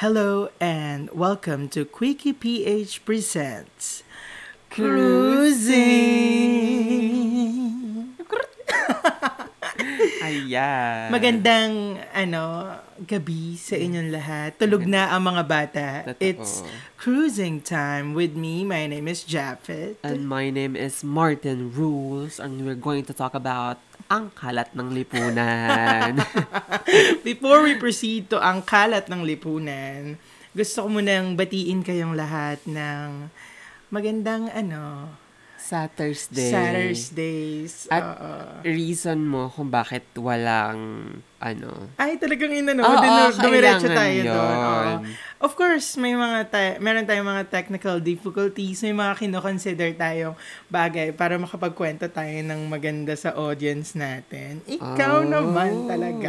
Hello and welcome to Quickie PH Presents Cruising. Ayan. Magandang ano gabi sa inyong lahat. Tulog na ang mga bata. Totoo. It's cruising time with me. My name is Japheth. And my name is Martin Rules and we're going to talk about ang kalat ng lipunan. Before we proceed to ang kalat ng lipunan, gusto ko munang batiin kayong lahat ng magandang ano, sa Thursday. Saturdays. At Oo. reason mo kung bakit walang ano. Ay, talagang inano, Oo, oh, dumiretso tayo doon. Oo. yun. Of course, may mga ta- meron tayong mga technical difficulties, may mga kinoconsider tayong bagay para makapagkwento tayo ng maganda sa audience natin. Ikaw Oh, naman talaga.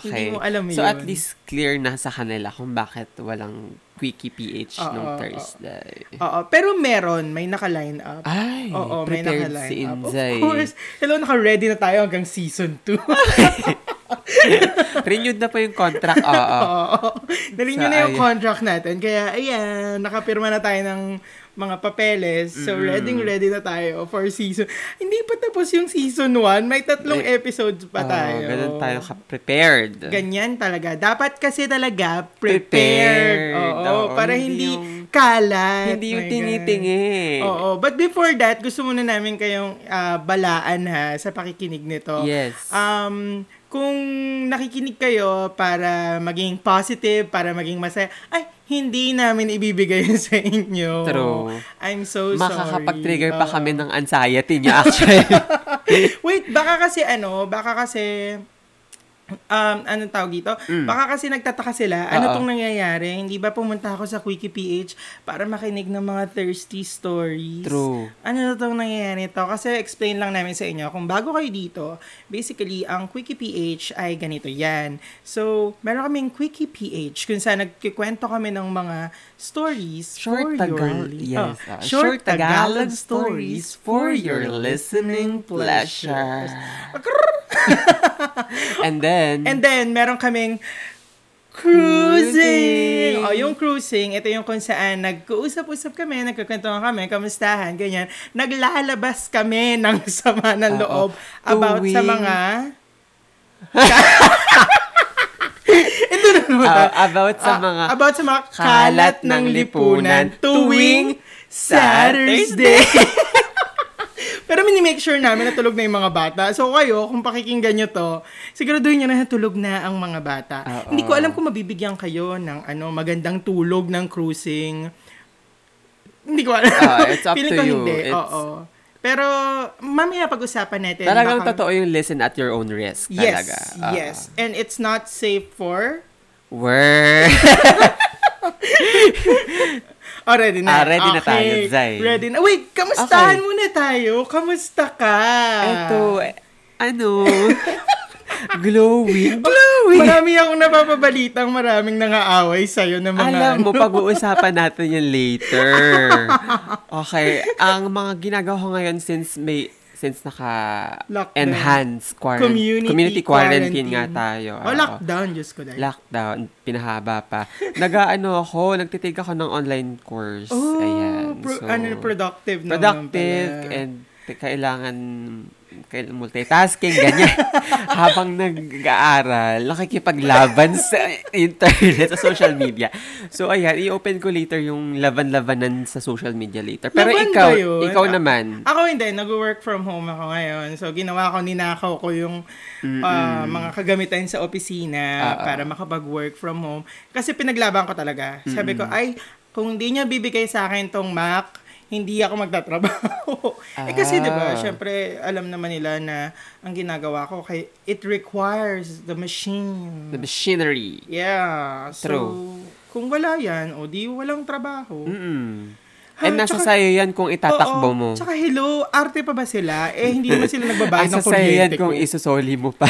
Okay. Hindi mo alam so yun. at least clear na sa kanila kung bakit walang Quickie PH Oo, nung oo. Thursday. Oo, pero meron, may naka-line up. Ay, Oo, may naka-line si up. Inzay. Of course. Hello, naka-ready na tayo hanggang season 2. Renewed na po yung contract. Oo. Oo. Narenew na yung contract natin. Kaya, ayan, nakapirma na tayo ng mga papeles. So, ready ready na tayo for season. Hindi pa tapos yung season 1. May tatlong May- episodes pa Oo, tayo. ganun tayo ka-prepared. Ganyan talaga. Dapat kasi talaga Prepared. prepared. Oo, Oo, para hindi hindi, yung- kalat. Hindi yung My God. tingi-tingi. Oo. But before that, gusto muna namin kayong ah, balaan ha sa pakikinig nito. Yes. Um, kung nakikinig kayo para maging positive, para maging masaya, ay, hindi namin ibibigay sa inyo. True. I'm so sorry. Makakapag-trigger pa kami ng anxiety niyo actually. Wait, baka kasi ano, baka kasi um, anong tawag dito? Baka kasi nagtataka sila, ano Mm. Oo. tong nangyayari? Hindi ba pumunta ako sa Quickie PH para makinig ng mga thirsty stories? True. Ano na itong nangyayari ito? Kasi explain lang namin sa inyo, kung bago kayo dito, basically, ang Quickie PH ay ganito yan. So, meron kaming Quickie PH kung saan nagkikwento kami ng mga stories for Short your... Tagal- li- yes, Oh, ah, short Tagalog stories for your listening pleasure. And then, And then, meron kaming cruising. O, yung cruising, ito yung kung saan nag-uusap-usap kami, nagkakwentuhan kami, kamustahan, ganyan. Naglalabas kami ng sama ng Oo. loob about sa Tuwing- mga... ito na naman. ah, about sa Ah, mga about sa mga kalat ng lipunan tuwing Saturday. Pero mini-make sure namin na tulog na yung mga bata. So kayo, kung pakikinggan nyo to, siguraduhin nyo na tulog na ang mga bata. Oo. Hindi ko alam kung mabibigyan kayo ng ano magandang tulog ng cruising. Hindi ko alam. Ah, it's up Feeling to ko you. Hindi. It's- Oo. Pero mamaya pag-usapan natin. talagang baka- totoo yung listen at your own risk Yes, talaga. Ah. yes. And it's not safe for... Word. Oh, ready na. Ah, ready na tayo, Zay. Ready na. Wait, kamustahan Okay. muna tayo. Kamusta ka? Ito, eh, ano, glowing. Glowing. Marami akong napapabalitang maraming nangaaway sa'yo ng mga Alam mo, ano. pag-uusapan natin yan later. Okay, ang mga ginagawa ko ngayon since may since naka Lockdown. enhance quarantine Community community, quarantine, quarantine. nga tayo. Oh, Oo. lockdown, Diyos ko dahil. Lockdown, pinahaba pa. Nagaano ako, nagtitig ako ng online course. Oh, Ayan. pro- so, ano, productive productive and kailangan kail- multitasking, ganyan. Habang nag-aaral, nakikipaglaban sa internet, sa social media. So, ayan, i-open ko later yung laban-labanan sa social media later. Pero Laban ikaw, yun? ikaw naman. Ako hindi, nag-work from home ako ngayon. So, ginawa ko, ninakaw ko yung ah, mga kagamitan sa opisina Ah, ah. para makapag-work from home. Kasi pinaglaban ko talaga. Sabi ko, ay, kung hindi niya bibigay sa akin tong Mac, hindi ako magtatrabaho. eh kasi 'di ba, Ah. syempre alam naman nila na ang ginagawa ko kay it requires the machine. The machinery. Yeah. So, True. kung wala 'yan, o di walang trabaho. Mm. Ha, And nasa tsaka- sa'yo yan kung itatakbo Oo. mo. Tsaka hello, arte pa ba sila? Eh, hindi naman sila nagbabayad ng Nasa sa'yo yan kuryente kung isusoli mo pa.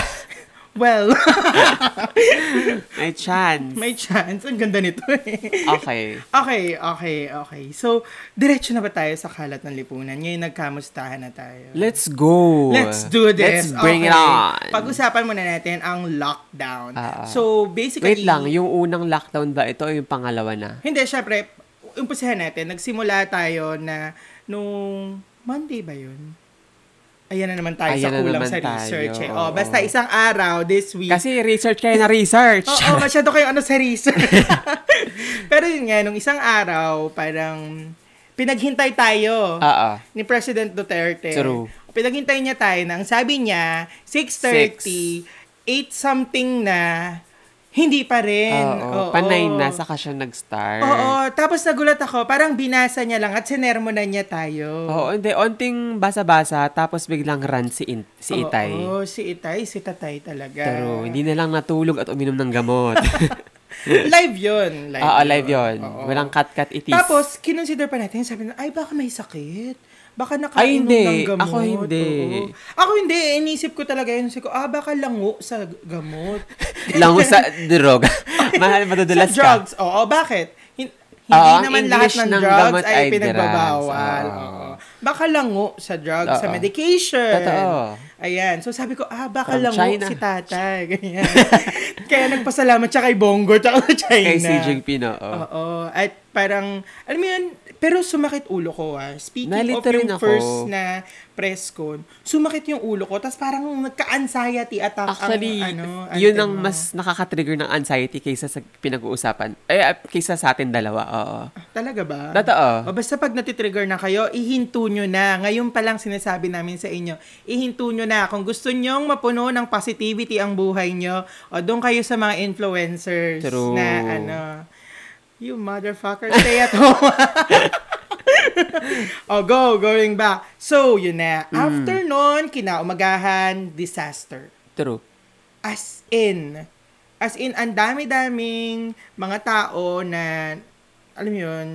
Well, May chance. may chance. Ang ganda nito eh. Okay. Okay, okay, okay. So, diretso na ba tayo sa kalat ng lipunan? Ngayon, nagkamustahan na tayo. Let's go. Let's do this. Let's bring it Okay. on. Pag-usapan muna natin ang lockdown. Ah. so, basically... Wait lang, yung unang lockdown ba ito o yung pangalawa na? Hindi, syempre, umpisahan natin. Nagsimula tayo na nung Monday ba yun? Ayan na naman tayo Ayan sa kulang sa research. Eh. tayo, Oh, oo. basta isang araw this week. Kasi research kayo na research. Oo, masyado kayo ano sa research. Pero yun nga, nung isang araw, parang pinaghintay tayo Oo. ni President Duterte. True. Pinaghintay niya tayo ng sabi niya, 6.30, 8 something na, hindi pa rin. Oo. Panay na, saka siya nag-start. Oo, tapos nagulat ako, parang binasa niya lang at sinermonan niya tayo. Oo, hindi. Onting basa-basa, tapos biglang run si, In- si Itay. Oo, si Itay, si Tatay talaga. Pero hindi na lang natulog at uminom ng gamot. live yun. Live Oo, live yun. Oo. Walang cut-cut itis. Tapos, kinonsider pa natin, sabi na, ay, baka may sakit. Baka nakainom Ay, hindi. ng gamot. Ako hindi. Oo. Ako hindi. Inisip ko talaga yun. Sabi ko, ah, baka lango sa gamot. Lango sa droga. Mahal, madudulas sa drugs. Oo, bakit? Hin- hindi Oo, naman lahat English ng ng drugs gamot ay ay pinagbabawal. drugs. Oo. Baka lango sa drugs, sa Oo. medication. Totoo. Ayan. So sabi ko, ah, baka From lango China. si tatay. Ganyan. Kaya nagpasalamat siya kay Bongo tsaka sa China. Kay Xi Jinping, oo. Oo. At parang, alam mo yun, pero sumakit ulo ko ah. Speaking Nalito of yung ako. first na press con, sumakit yung ulo ko. Tapos parang nagka-anxiety attack Actually, ang ano. yun ang mo. mas nakaka-trigger ng anxiety kaysa sa pinag-uusapan. Eh, ah, kaysa sa atin dalawa, oo. Talaga ba? Totoo. O basta pag natitrigger na kayo, ihinto nyo na. Ngayon pa lang sinasabi namin sa inyo, ihinto nyo na. Kung gusto nyong mapuno ng positivity ang buhay nyo, o doon kayo sa mga influencers True. na ano, you motherfucker, stay at home. o go, going back. So, yun na. Mm. After nun, kinaumagahan, disaster. True. As in, as in, ang dami-daming mga tao na, alam mo yun,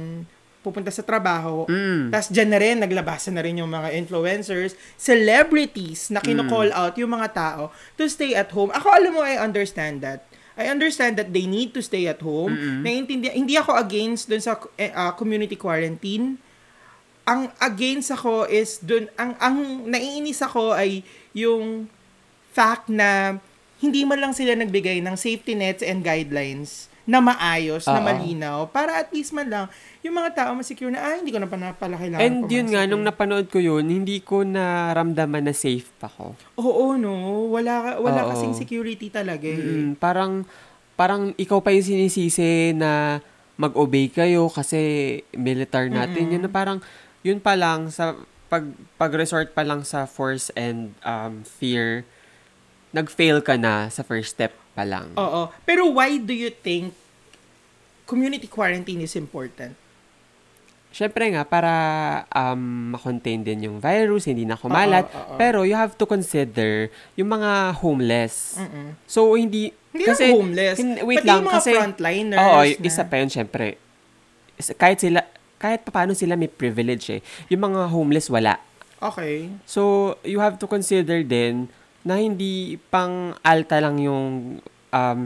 pupunta sa trabaho. Mm. Tapos dyan na rin, naglabasan na rin yung mga influencers, celebrities na kino-call Mm. out yung mga tao to stay at home. Ako, alam mo, I understand that. I understand that they need to stay at home. Naiintindihan, hindi ako against dun sa ah, community quarantine. Ang against ako is dun, ang, ang naiinis ako ay yung fact na hindi man lang sila nagbigay ng safety nets and guidelines na maayos, na Oo. malinaw, para at least man lang, yung mga tao masecure na, ah, hindi ko na pa na pala kailangan And yun nga, nung eh." napanood ko yun, hindi ko naramdaman na safe pa ko. Oo, no? Wala, wala Oo. kasing security talaga eh. Mm, parang, parang ikaw pa yung sinisisi na mag-obey kayo kasi militar natin. Yun na parang, yun pa lang, sa pag, pag-resort pa lang sa force and um, fear, nag-fail ka na sa first step pa lang. Oo. Pero why do you think community quarantine is important? Siyempre nga, para um, makontain din yung virus, hindi na kumalat. Oo, oo. Pero you have to consider yung mga homeless. Mm-mm. So, hindi... Hindi lang homeless. hin- wait Pati lang, yung mga kasi... frontliners Oo, na- y- isa pa yun, syempre. Is- Kahit sila, kahit paano sila may privilege eh. Yung mga homeless, wala. Okay. So, you have to consider din na hindi pang alta lang yung um,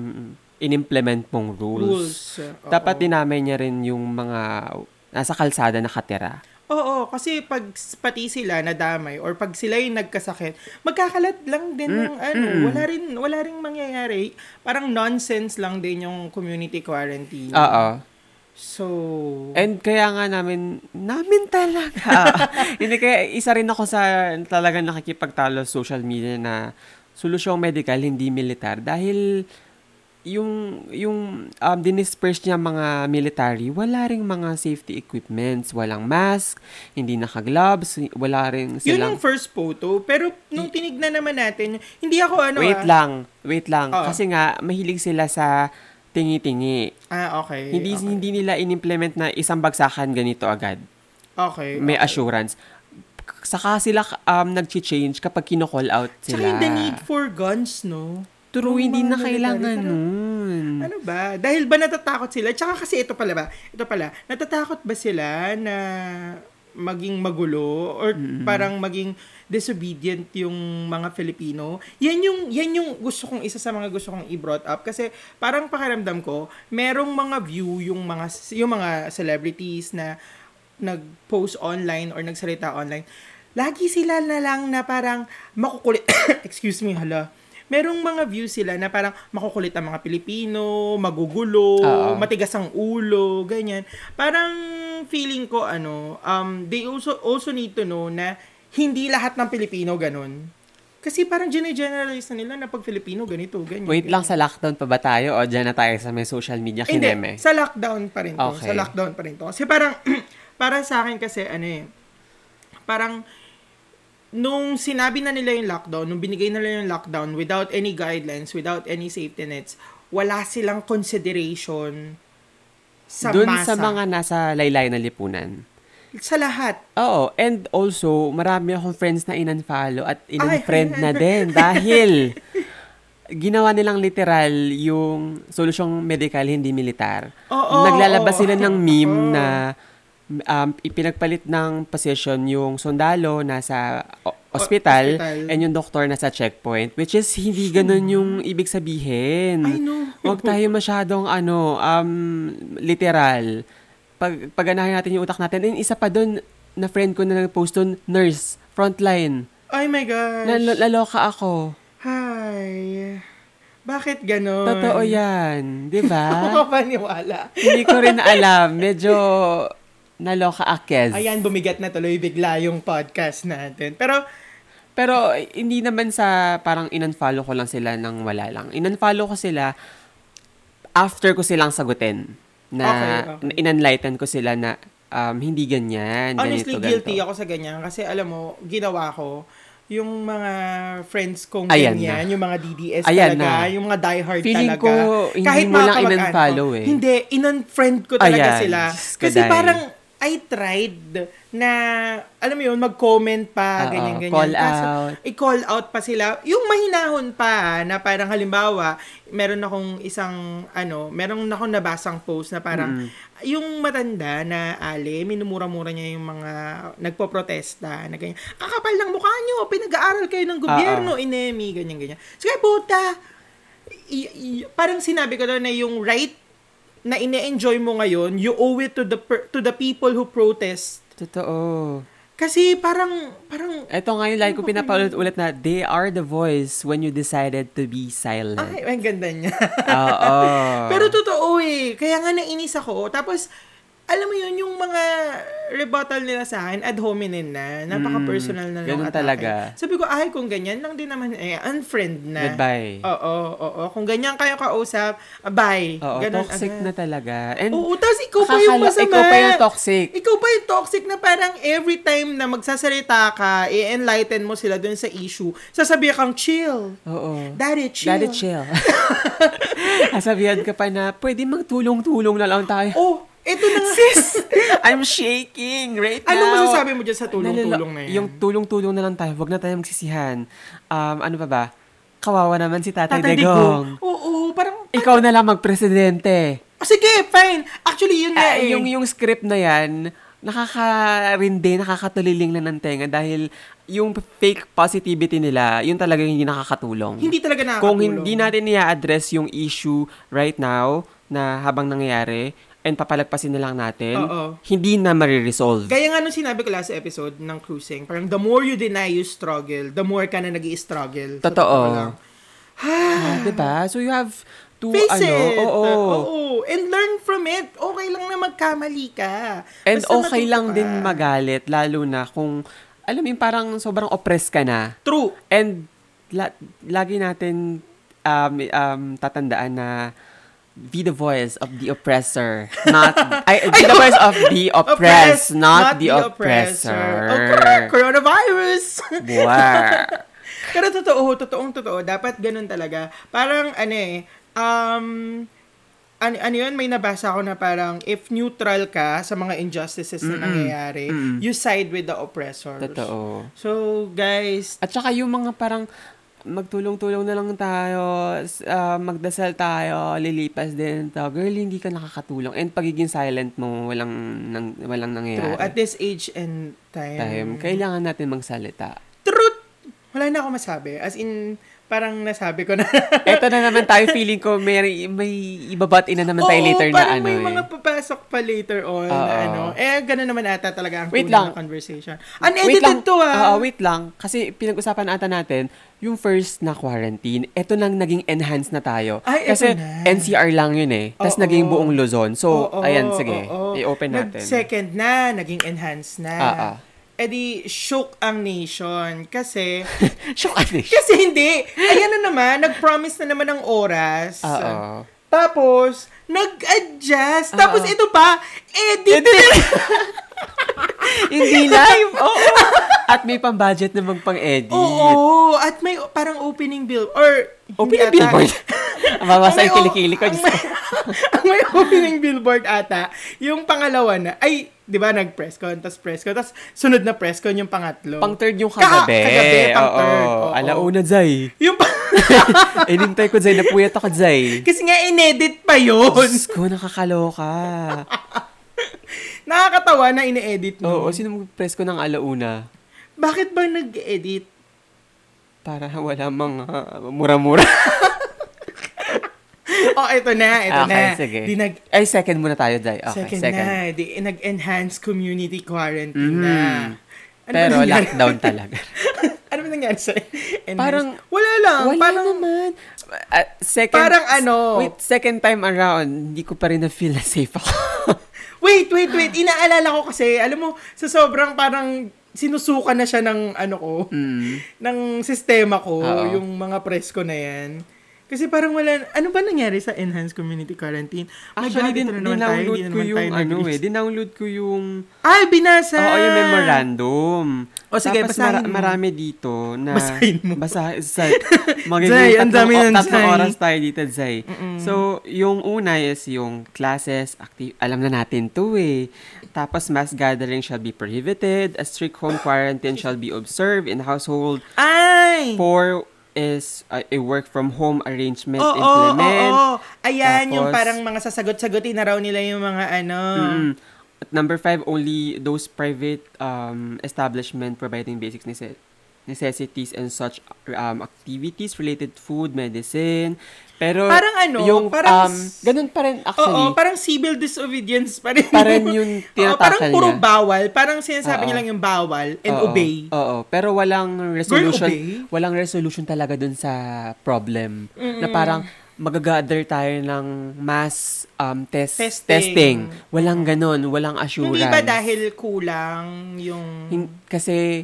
in-implement mong rules. Rules. Dapat dinamay niya rin yung mga nasa kalsada nakatira. Oo, kasi pag pati sila nadamay or pag sila yung nagkasakit, magkakalat lang din ng ano, mm. wala rin wala ring mangyayari. Parang nonsense lang din yung community quarantine. Oo. So, And kaya nga namin, namin talaga. Hindi kaya isa rin ako sa talagang nakikipagtalo social media na solusyong medical, hindi militar. Dahil yung, yung um, dinisperse niya mga military, wala ring mga safety equipments, walang mask, hindi naka-gloves, wala rin yun silang... yung first photo. Pero nung tinignan naman natin, hindi ako ano wait ah. lang, wait lang. Oo. Kasi nga, mahilig sila sa tingi-tingi. Ah, okay. Hindi okay. hindi nila in-implement na isang bagsakan ganito agad. Okay. may okay. assurance. Saka sila um, nag-change kapag kino-call out sila. yung the need for guns, no? True, hindi na kailangan nun. Ano ba? Dahil ba natatakot sila? Tsaka kasi ito pala ba? Ito pala, natatakot ba sila na maging magulo or parang maging disobedient yung mga Filipino. Yan yung yan yung gusto kong isa sa mga gusto kong i-brought up kasi parang pakiramdam ko, merong mga view yung mga yung mga celebrities na nag-post online or nagsalita online. Lagi sila na lang na parang makukulit. Excuse me, hala. Merong mga views sila na parang makukulit ang mga Pilipino, magugulo, Oo. matigas ang ulo, ganyan. Parang feeling ko ano, um they also also need to know na hindi lahat ng Pilipino ganun. Kasi parang generalize na nila na pag Filipino ganito, ganyan. Wait ganyan. lang, sa lockdown pa ba tayo o dyan na tayo sa may social media Hindi, kineme? sa lockdown pa rin to. Okay. Sa lockdown pa rin to. Kasi parang, para sa akin kasi, ano eh, parang, nung sinabi na nila yung lockdown, nung binigay na nila yung lockdown without any guidelines, without any safety nets, wala silang consideration sa Doon masa. sa mga nasa laylay na lipunan. Sa lahat. Oo, and also, marami akong friends na in-unfollow at in-unfriend Ay, na din dahil ginawa nilang literal yung solusyong medical, hindi militar. Oo, Naglalabas oo. sila ng meme Oo. na um, ipinagpalit ng position yung sundalo nasa o- ospital, ospital. and yung doktor nasa checkpoint, which is hindi ganun yung ibig sabihin. I know. Huwag tayo masyadong ano, um, literal. Pag paganahin natin yung utak natin. And isa pa doon, na friend ko na nag-post doon, nurse, frontline. Oh my gosh. Na, naloka ako. Hi. Bakit ganon? Totoo yan. Di ba? Ako paniwala. Hindi ko rin alam. Medyo naloka akes. Ayan, bumigat na tuloy bigla yung podcast natin. Pero, Pero hindi naman sa parang in-unfollow ko lang sila nang wala lang. In-unfollow ko sila after ko silang sagutin. Na Okay, okay. in-enlighten ko sila na um, hindi ganyan. honestly, ganito, guilty ganito. ako sa ganyan. Kasi alam mo, ginawa ko, yung mga friends kong Ayan ganyan, na. yung mga DDS Ayan talaga, na. yung mga diehard Feeling talaga. ko, hindi mo mga lang in-unfollow eh. Hindi, in-unfriend ko talaga Ayan, sila. Kasi parang, I tried na, alam mo yun, mag-comment pa, ganyan-ganyan. call Kaso, out. i-call out pa sila. Yung mahinahon pa, na parang halimbawa, meron akong isang, ano, meron akong nabasang post na parang, yung matanda na ali, minumura-mura niya yung mga nagpo-protesta, na ganyan, kakapal ng mukha nyo, pinag-aaral kayo ng gobyerno, inemi, ganyan-ganyan. So, kaya puta, i- i- parang sinabi ko doon na yung right na ine-enjoy mo ngayon, you owe it to the per- to the people who protest. Totoo. Kasi parang, parang, Ito ngayon, like ko pinapaulit-ulit na, they are the voice when you decided to be silent. ay, ang ganda niya. Oo. Pero totoo eh. Kaya nga nainis ako. Tapos, alam mo yun, yung mga rebuttal nila sa akin, ad hominem na, napaka-personal na ng ganun atake. talaga. Sabi ko, ay, kung ganyan lang din naman, eh, unfriend na. Goodbye. Oo, oo, oo. Kung ganyan kayo kausap, ah, bye. Oo, Ganun toxic agad. na talaga. And Oo, tapos ikaw pa yung masama. Ikaw pa yung toxic. Ikaw pa yung toxic na parang every time na magsasalita ka, i-enlighten mo sila dun sa issue, sasabihan kang chill. Oo. Daddy, chill. Daddy chill. Sasabihan ka pa na, pwede magtulong-tulong na lang tayo. Oh, eto na. Sis, I'm shaking right now. Anong masasabi mo dyan sa tulong-tulong na yan? Yung tulong-tulong na lang tayo. Huwag na tayo magsisihan. Um, ano pa ba? Kawawa naman si Tatay, Tatay Digong. Digong. Oo, parang, Ikaw na lang magpresidente. oh, sige, fine. Actually, yun nga Ah, eh. yung, yung script na yan, nakakarindi, nakakatuliling na ng tenga dahil yung fake positivity nila, yun talaga yung hindi nakakatulong. hindi talaga nakakatulong. Kung hindi natin i-address yung issue right now na habang nangyayari and papalagpasin na lang natin, Oo. hindi na mariresolve. Kaya nga nung sinabi ko last episode ng cruising, parang the more you deny you struggle, the more ka na nag struggle Totoo. lang. Ah, 'di ba? So you have to Face ano, it. oo. Oo. And learn from it. Okay lang na magkamali ka. And Basta okay matuto lang ka. din magalit lalo na kung alam mo yung parang sobrang oppressed ka na. True. And la- lagi natin um, um, tatandaan na be the voice of the oppressor, not ay, be the voice of the oppressed, not, the, oppressor. Oh, correct. Coronavirus. Wow. Pero totoo, totoong totoo. Dapat ganun talaga. Parang ano eh, um, ano, ano yun, may nabasa ako na parang if neutral ka sa mga injustices na nangyayari, you side with the oppressor. Totoo. So, guys, At saka yung mga parang magtulong-tulong na lang tayo, ah, magdasal tayo, lilipas din to. Girl, hindi ka nakakatulong. And pagiging silent mo, walang, nang, walang nangyayari. True. At this age and time. time, kailangan natin magsalita. Truth! Wala na ako masabi. As in, parang nasabi ko na. Eto na naman tayo, feeling ko may, may ibabat ina naman tayo Oo, later na ano may eh. mga papasok pa later on. Oo. na ano. Eh, ganun naman ata talaga ang Wait tunay lang. na conversation. Wait Unedited lang, to ah. Oo, wait lang. Kasi pinag-usapan ata natin, yung first na quarantine, eto nang naging enhanced na tayo. Ay, Kasi na. NCR lang yun eh. Tapos naging buong Luzon. So, Oo, ayan, sige. oo. I-open natin. Nag-second na, naging enhanced na. Ah, ah. Eh di, shook ang nation. Kasi, Shock ano eh. kasi hindi. Ayan na naman, nag-promise na naman ng oras. Oo. Tapos, nag-adjust. Oo. Tapos ito pa, edit. Hindi live. Oo. At may pang-budget namang pang-edit. Oo, at may parang opening bill or Opening hindi ata. billboard. Ang yung kilikili ko. ang may, ang may opening billboard ata, yung pangalawa na, ay, di ba, nag-press con, tapos press con, tapos sunod na press con yung pangatlo. Pang third yung Ka- kagabi. kagabi, pang Oo. Oo. Alauna, Zay. yung pa- Inintay ko, Zay. Napuyat ako, Zay. Kasi nga, inedit pa yun. Diyos ko, nakakaloka. Nakakatawa na ine-edit mo. Oo, sino mag-press ko ng alauna? Bakit ba nag-edit? Para wala mga mura-mura. Oh, ito na, ito okay, na. sige. Di nag, Ay, second muna tayo, Zay. Okay, second, second. na. Di, nag-enhance community quarantine Mhm. na. Ano ba Pero lockdown talaga. ano ba nangyari sa enhance? Parang, Wala lang. Wala parang, naman. Uh, second, Parang ano? Wait, second time around, hindi ko pa rin na-feel na safe ako. Wait, wait, wait. Inaalala ko kasi, alam mo, sa sobrang parang sinusuka na siya ng ano ko, mm. ng sistema ko, Oo. yung mga press ko na yan. Kasi parang wala, ano ba nangyari sa enhanced community quarantine? Actually, din, na naman tayo, ko naman yung, tayo ano eh, dinownload ko yung, Ay, binasa! oo, yung memorandum. O, sige, Tapos basahin mo. marami dito na, Basahin mo. Basa, sa, magiging Zay, ang dami ng tatlong Zay. oras tayo dito, Zay. So, yung una is yung classes, active, alam na natin to eh. Tapos, mass gathering shall be prohibited. A strict home quarantine shall be observed in household Ay! Four is uh, a work from home arrangement Oo, implement. oo, oo. Ayan, yung Tapos- parang mga sasagot-sagutin na raw nila yung mga ano. Mm. At number five, only those private um, establishment providing basic nece- necessities and such um, activities related to food, medicine. Pero Parang ano, yung parang um, ganun pa rin actually. Oo, parang civil disobedience pa rin. Pa rin yung Oo, parang tinatakal puro bawal. Parang sinasabi Oo. niya lang yung bawal and Oo, obey. Oo, pero walang resolution. obey? Walang resolution talaga dun sa problem. Na parang magagather tayo ng mass um, test, Testing. testing. Walang ganun, walang assurance. Hindi ba dahil kulang yung... Hin- kasi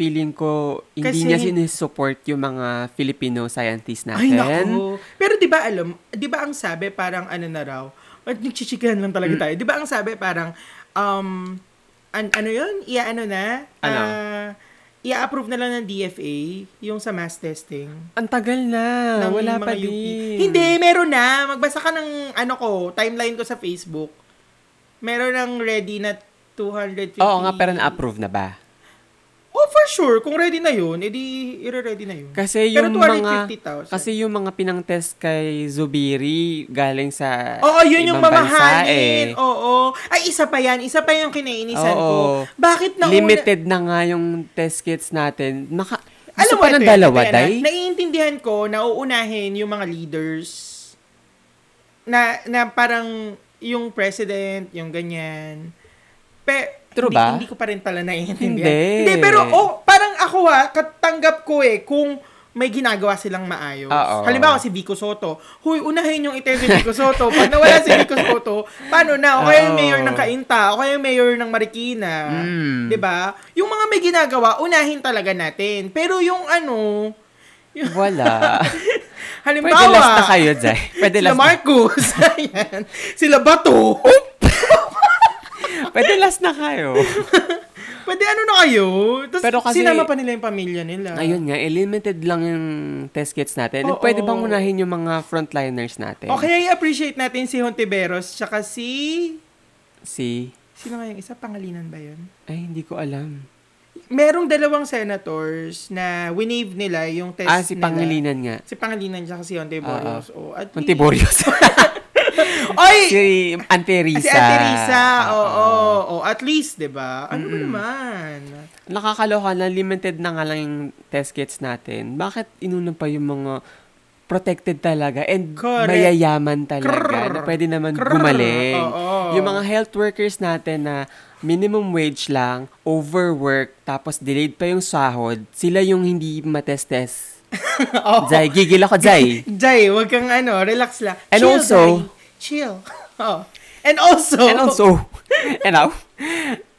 feeling ko hindi Kasi niya sinisupport yung mga Filipino scientists Ay, natin. naku. Pero di ba alam, di ba ang sabi parang ano na raw, at nagchichikihan lang talaga Mm. tayo. Di ba ang sabi parang, um, an- ano yun? Iya ano na? Ano? Ah, i-approve na lang ng DFA yung sa mass testing. Ang tagal na. ng Wala pa UP. din. Hindi, meron na. Magbasa ka ng ano ko, timeline ko sa Facebook. Meron ng ready na 250. Oo nga, pero na-approve na ba? Oh, for sure. Kung ready na yun, edi i-ready na yun. Kasi Pero yung mga 250,000. kasi yung mga pinang-test kay Zubiri galing sa Oo, yun yung mamahalin. eh. Oo. Ay, isa pa yan. Isa pa yung kinainisan ko. Oo. Bakit nauna? Limited na nga yung test kits natin. Maka, Alam mo, pa ito ng dalawa, ito day? ha? Naiintindihan ko na uunahin yung mga leaders na, na parang yung president, yung ganyan. Pe, True hindi, ba? Hindi ko pa rin pala naiintindihan. Hindi. Hindi, pero oh, parang ako ha, katanggap ko eh, kung may ginagawa silang maayos. Oo. Halimbawa si Vico Soto. Huy, unahin yung ite si Vico Soto. Pag nawala si Vico Soto, paano na? O kaya yung mayor ng Cainta, o kaya yung mayor ng Marikina. Mm. 'Di ba? Yung mga may ginagawa, unahin talaga natin. Pero yung ano, yung, Wala. halimbawa, Pwede last na kayo, Zay. Pwede sila last na. Marcos, ayan, sila Bato, Pwede last na kayo. pwede ano na kayo? Tapos Pero kasi- sinama pa nila yung pamilya nila. Ayun nga, eh, limited lang yung test kits natin. Oo. Pwede bang unahin yung mga frontliners natin? O kaya i-appreciate natin si Hontiveros, tsaka si... Si... Sino nga yung isa? Pangalinan ba yun? Ay, hindi ko alam. merong dalawang senators na winave nila yung test Ah, si nila. Pangilinan nga. Si Pangilinan tsaka si Ontiveros. Oh, at Montiborios. Oy! si Ante Risa. Si Ate Risa, Oo. oo. Oh, at least, 'di ba? Ano ba naman? Nakakaloka na limited na nga lang yung test kits natin. Bakit inuna pa yung mga protected talaga and Correct. mayayaman talaga Krrr. na pwede naman Krrr. gumaling. Oo. Yung mga health workers natin na minimum wage lang, overwork, tapos delayed pa yung sahod, sila yung hindi matestes. Oo. Zay, gigil ako, Zay. Jay, wag kang ano, relax lang. And Chill, also- Jay. Chill. Oh. And also, And also, you know,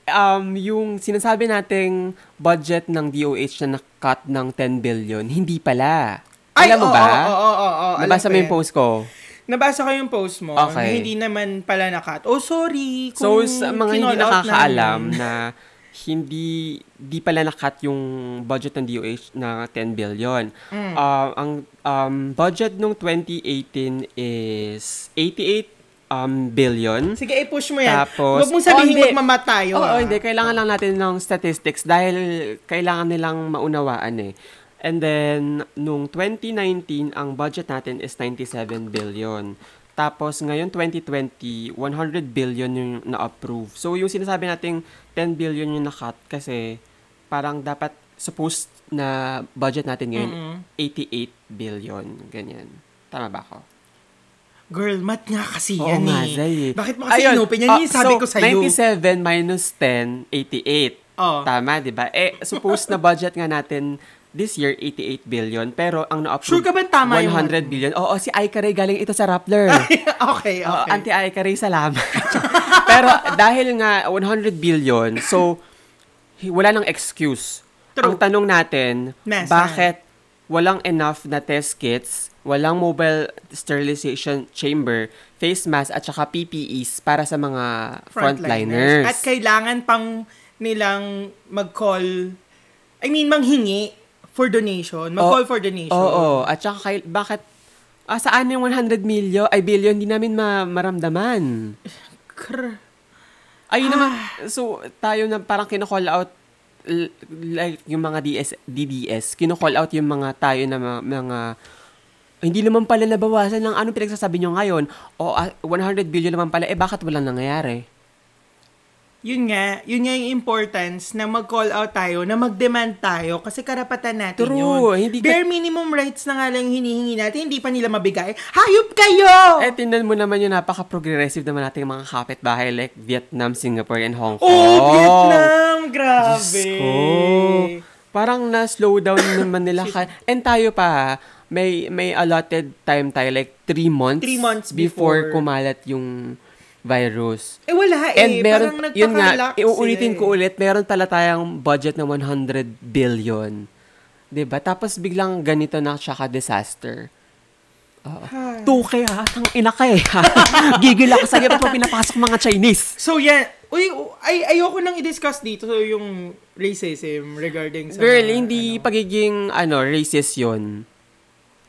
um, yung sinasabi nating budget ng DOH na na-cut ng 10 billion, hindi pala. Ay, Alam mo oo, ba? Oo, oo, oo, Nabasa mo yung post ko. Nabasa ko yung post mo. Okay. Na hindi naman pala nakat. Oh, sorry. So, Kung sa mga hindi nakakaalam namin. na hindi di pala nakat yung budget ng DOH na 10 billion. Mm. Uh, ang um, budget nung 2018 is 88 um, billion. Sige, i-push mo yan. Tapos- Huwag mong sabihin Oh, hindi. magmamatayo. Oo, ah. hindi. Kailangan lang natin ng statistics dahil kailangan nilang maunawaan eh. And then, nung 2019, ang budget natin is 97 billion. Tapos, ngayon 2020, 100 billion yung na-approve. So, yung sinasabi nating 10 billion yung na-cut kasi parang dapat supposed na budget natin ngayon, Mm-mm. 88 billion. Ganyan. Tama ba ako? Girl, mat nga kasi Oo yan nga, eh. Zay, eh. Bakit mo kasi Ayun, inopen yan? Yun yung sabi so, ko sa'yo. 97 minus 10, 88. Oh. Tama, di ba? Eh, suppose na budget nga natin this year, 88 billion. Pero ang Sure na-approve, ka ba tama yung- 100 billion. Oo, si Aika Ray galing ito sa Rappler. okay, okay. Auntie Aika Ray, salamat. pero dahil nga 100 billion, so wala nang excuse. True. Ang tanong natin, Nasaan? bakit walang enough na test kits, walang mobile sterilization chamber, face mask at saka PPEs para sa mga frontliners. At kailangan pang nilang mag-call, I mean, manghingi for donation. Mag-call Oh, for donation. Oo, at saka kay, bakit ah, saan yung 100 million, ay billion, di namin ma- maramdaman. Krr. Ayun naman, Ah. so tayo na parang kino-call out like yung mga DS, DDS, kino-call out yung mga tayo na mga, mga hindi naman pala nabawasan ng anong pinagsasabi nyo ngayon. O ah, 100 billion naman pala, eh bakit walang nangyayari? Yun nga, yun nga yung importance na mag-call out tayo, na mag-demand tayo, kasi karapatan natin True, yun. hindi ka- Bare minimum rights na nga lang yung hinihingi natin, hindi pa nila mabigay. Hayop kayo! Eh, tingnan mo naman yung napaka-progressive naman nating mga kapitbahay like Vietnam, Singapore, and Hong Kong. oh, Vietnam! Grabe! Diyos ko. Parang na-slow down naman nila. Ka- And tayo pa, may may allotted time tayo, like three months, Three months before, before. kumalat yung virus. Eh, wala eh. And meron, Parang yun nga, nagpaka-relax iuulitin sila ko eh. ulit, meron tala tayong budget na 100 billion. 'Di ba Tapos biglang ganito na siya ka-disaster. Oo. Ay. Tuke ha, tang ina ka eh. ha? Gigil ako sa'yo, ba't mo pinapasok mga Chinese? So, yan. Uy, ay, ayoko nang i-discuss dito yung racism regarding sa... Girl, mga, hindi ano. pagiging ano, racist 'yon.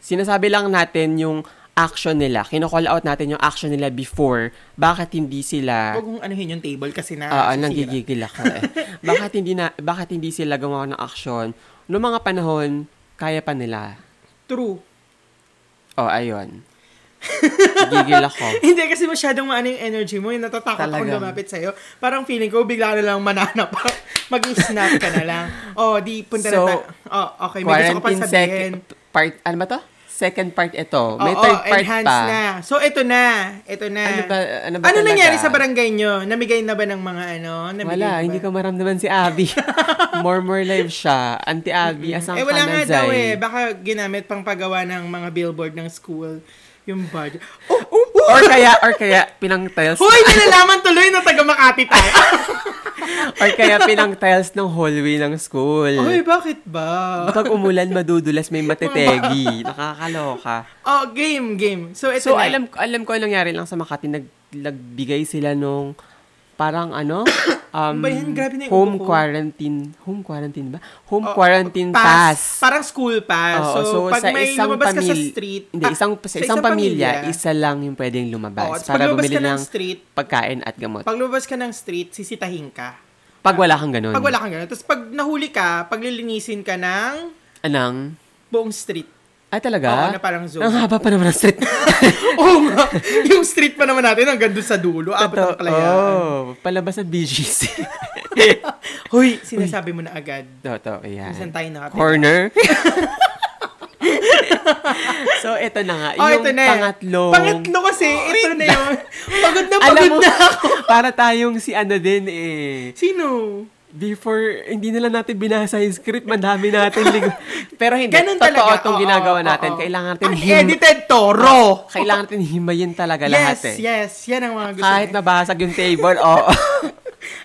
Sinasabi lang natin yung action nila. Kino-call out natin yung action nila before. Bakit hindi sila Huwag mong anuhin yung table kasi na... Oo, sisira. nanggigigil ako eh. bakit hindi na bakit hindi sila gumawa ng action noong mga panahon kaya pa nila. True. Oh, ayun. Gigil ako. Hindi kasi masyadong maano yung energy mo, yung natatakot akong Talaga. lumapit sa'yo. Parang feeling ko, bigla na lang mananap. Mag-snap ka na lang. Oh, di, punta So, na tayo. Oh, okay, may gusto ko pa sabihin. second part, ano ba to? Second part ito. May Oo, third part enhance pa. na. So, ito na. Ito na. Ano ba, ano ba Ano talaga? nangyari sa barangay nyo? Namigay na ba ng mga ano? Namigay Wala, ba? hindi ko maramdaman si Abby. more more live siya. Auntie Abby, asang Eh, wala nga daw eh. Baka ginamit pang paggawa ng mga billboard ng school. Yung budget. Oh, oh. Or kaya, or kaya, pinang tiles, Hoy, nalalaman tuloy na taga Makati tayo. or kaya pinang tiles ng hallway ng school. Hoy, bakit ba? Pag umulan, madudulas, may matetegi. Nakakaloka. Oh, game, game. So, ito So, na. alam, alam ko ang nangyari lang sa Makati, nag, nagbigay sila nung parang ano, um, Ba yan? Grabe na yung home ko. quarantine, home quarantine ba? Home Oh, quarantine pass. Parang school pass. Oo, so, pag sa may isang lumabas ka sa pamil- street. Hindi, ah, isang, sa, isang, pamilya, isa lang yung pwedeng lumabas pag para bumili ka ng ng street, pagkain at gamot. pag lumabas ka ng street, sisitahin ka. Pag wala kang ganun. Pag wala kang ganun. Tapos pag nahuli ka, paglilinisin ka ng Anang? buong street. Ay, talaga? Oo, na parang zoo. Ang haba pa naman ng street. Oo nga. Yung street pa naman natin hanggang doon sa dulo. Abot ang kalayaan. Oh, palabas ng BGC. Hoy, sinasabi mo na agad. Totoo, yan. Saan tayo nakatira? Corner. so, ito na nga. Oh, yung ito na. pangatlo. Pangatlo kasi, ito na yun. Pagod na Alam pagod mo, na ako. para tayong si ano din eh. Sino? Before, hindi na lang natin binasa yung script, madami natin ling- Pero hindi, Ganun totoo talaga. itong Oo, ginagawa oo, natin. oo. Kailangan natin him- Unedited toro. kailangan natin himayin talaga lahat yes, eh. yes. Yan ang mga gusto Kahit niya. nabasag yung table, oo.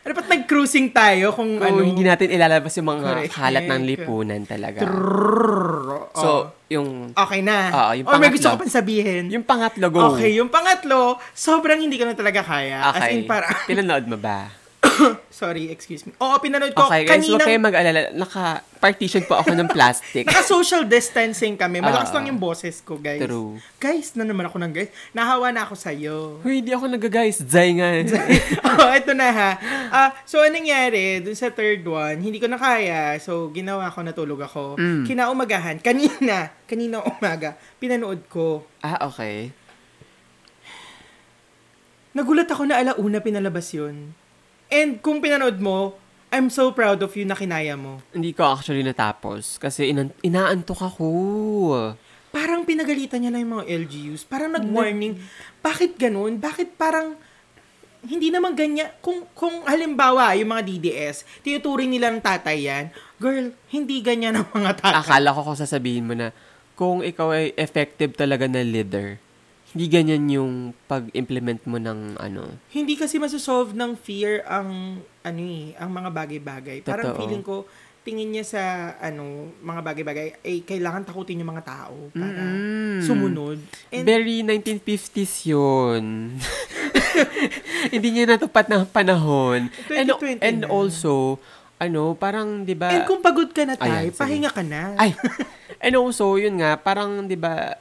Ano ba't nag-cruising tayo kung Kung ano? hindi natin ilalabas yung mga Correct. kalat ng lipunan talaga. Trrrr. So, Oh. yung okay na. Oo, yung Or may pangatlo. gusto ko pang sabihin. yung pangatlo, go. Okay, yung pangatlo, sobrang hindi ko na talaga kaya. As in, para... Pinanood mo ba? Sorry, excuse me. Oo, pinanood ko. Okay, guys, huwag Kaninang- kayo mag-alala. Naka-partition po ako ng plastic. Naka-social distancing kami. Malakas Oo. lang yung boses ko, guys. True. Guys, na naman ako ng guys. Nahawa na ako sa'yo. Huy, hindi ako nag-guys. Zay nga. oh, ito na ha. Ah, so, anong nangyari? Dun sa third one, hindi ko na kaya. So, ginawa ko, natulog ako. Mm. Kinaumagahan, kanina, kanina umaga, pinanood ko. ah, okay. Nagulat ako na alauna pinalabas yun. And kung pinanood mo, I'm so proud of you na kinaya mo. Hindi ko actually natapos. Kasi inan- inaantok ako. Parang pinagalitan niya lang yung mga LGUs. Parang nag-warning. Bakit ganun? Bakit parang hindi naman ganyan. Kung, kung halimbawa, yung mga DDS, tinuturing nilang tatay yan, girl, hindi ganyan ang mga tatay. Akala ko kung sasabihin mo na kung ikaw ay effective talaga na leader, hindi ganyan yung pag-implement mo ng ano. Hindi kasi masosolve ng fear ang, ano eh, ang mga bagay-bagay. Parang Totoo. feeling ko, tingin niya sa, ano, mga bagay-bagay, eh, kailangan takutin yung mga tao para Mm. sumunod. And, Very 1950s yun. Hindi niya natupad ng panahon. And, 2020 and also, ano, parang, di ba... and kung pagod ka na tayo, Ayan, pahinga ka na. Ay, and also, yun nga, parang, di ba,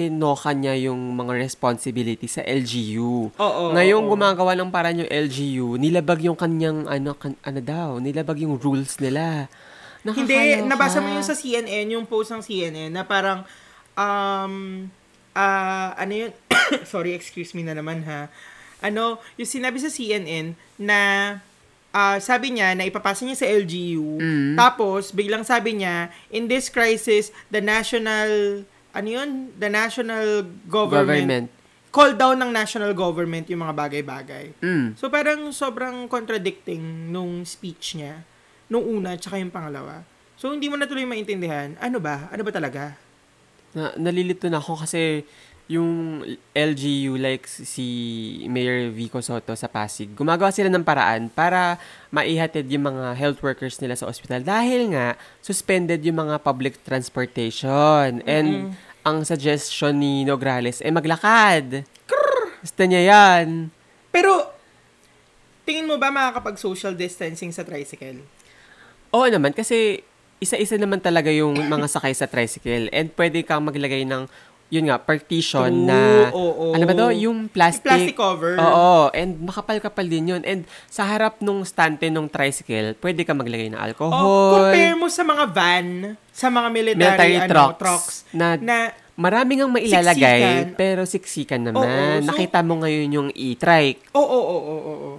tinoka niya yung mga responsibility sa LGU. Oo. Ngayong oo. gumagawa ng paraan yung LGU, nilabag yung kanyang, ano, kan, ano daw, nilabag yung rules nila. Hindi, Nakakaloka. nabasa mo yung sa CNN, yung post ng CNN, na parang, um, ah, ano yun, sorry, excuse me na naman ha, ano, yung sinabi sa CNN na, ah, sabi niya na ipapasa niya sa LGU, Mm. tapos, biglang sabi niya, in this crisis, the national, ano yun, the national government, Government. call down ng national government yung mga bagay-bagay. Mm. So parang sobrang contradicting nung speech niya, nung una tsaka yung pangalawa. So hindi mo na tuloy maintindihan, ano ba? Ano ba talaga? Na, nalilito na ako kasi yung LGU like si Mayor Vico Soto sa Pasig, gumagawa sila ng paraan para maihatid yung mga health workers nila sa ospital dahil nga suspended yung mga public transportation. And ang suggestion ni Nograles ay maglakad. Gusto niya yan. Pero, tingin mo ba makakapag-social distancing sa tricycle? Oo naman, kasi isa-isa naman talaga yung mga sakay sa tricycle. And pwede kang maglagay ng, yun nga, partition True, na, oo. ano ba to? Yung plastic. Plastic cover. Oo, and makapal-kapal din yun. And sa harap nung stante nung tricycle, pwede ka maglagay ng O, alcohol. compare mo sa mga van, sa mga military, military ano, trucks, trucks, na, na, marami ngang mailalagay, Siksikan. pero siksikan naman. Oo, so- Nakita mo ngayon yung e-trike. oo, oo, oo, oo, oo.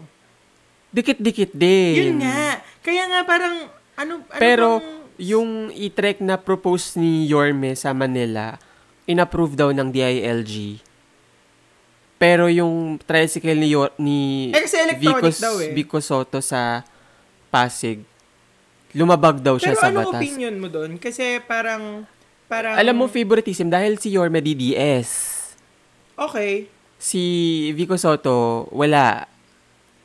Dikit-dikit din. Yun nga. Kaya nga parang, ano, ano Pero bang- yung e-trek na propose ni Yorme sa Manila, inapprove daw ng DILG. Pero yung tricycle ni, ni Eh, Vico, daw eh. Vico Soto sa Pasig, lumabag daw siya Pero sa batas. opinion mo doon? Kasi parang, parang, Alam mo, favoritism dahil si Yorme DDS. okay, Si Vico Soto, wala.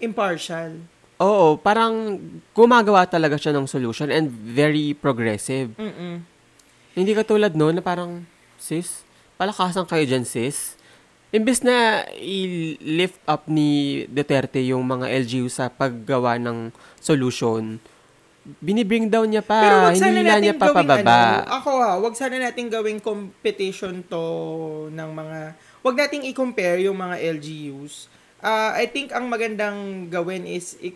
impartial. Oo, parang gumagawa talaga siya ng solution and very progressive. Mm-mm. Hindi katulad no na parang, sis, palakasan kayo dyan, sis. Imbes na i-lift up ni Duterte yung mga LGU sa paggawa ng solution, binibring down niya pa. Pero wag sana natin niya pa gawing pababa. ano, ako ha, wag sana natin gawing competition to ng mga, wag nating i-compare yung mga LGUs. Ah, I think ang magandang gawin is i-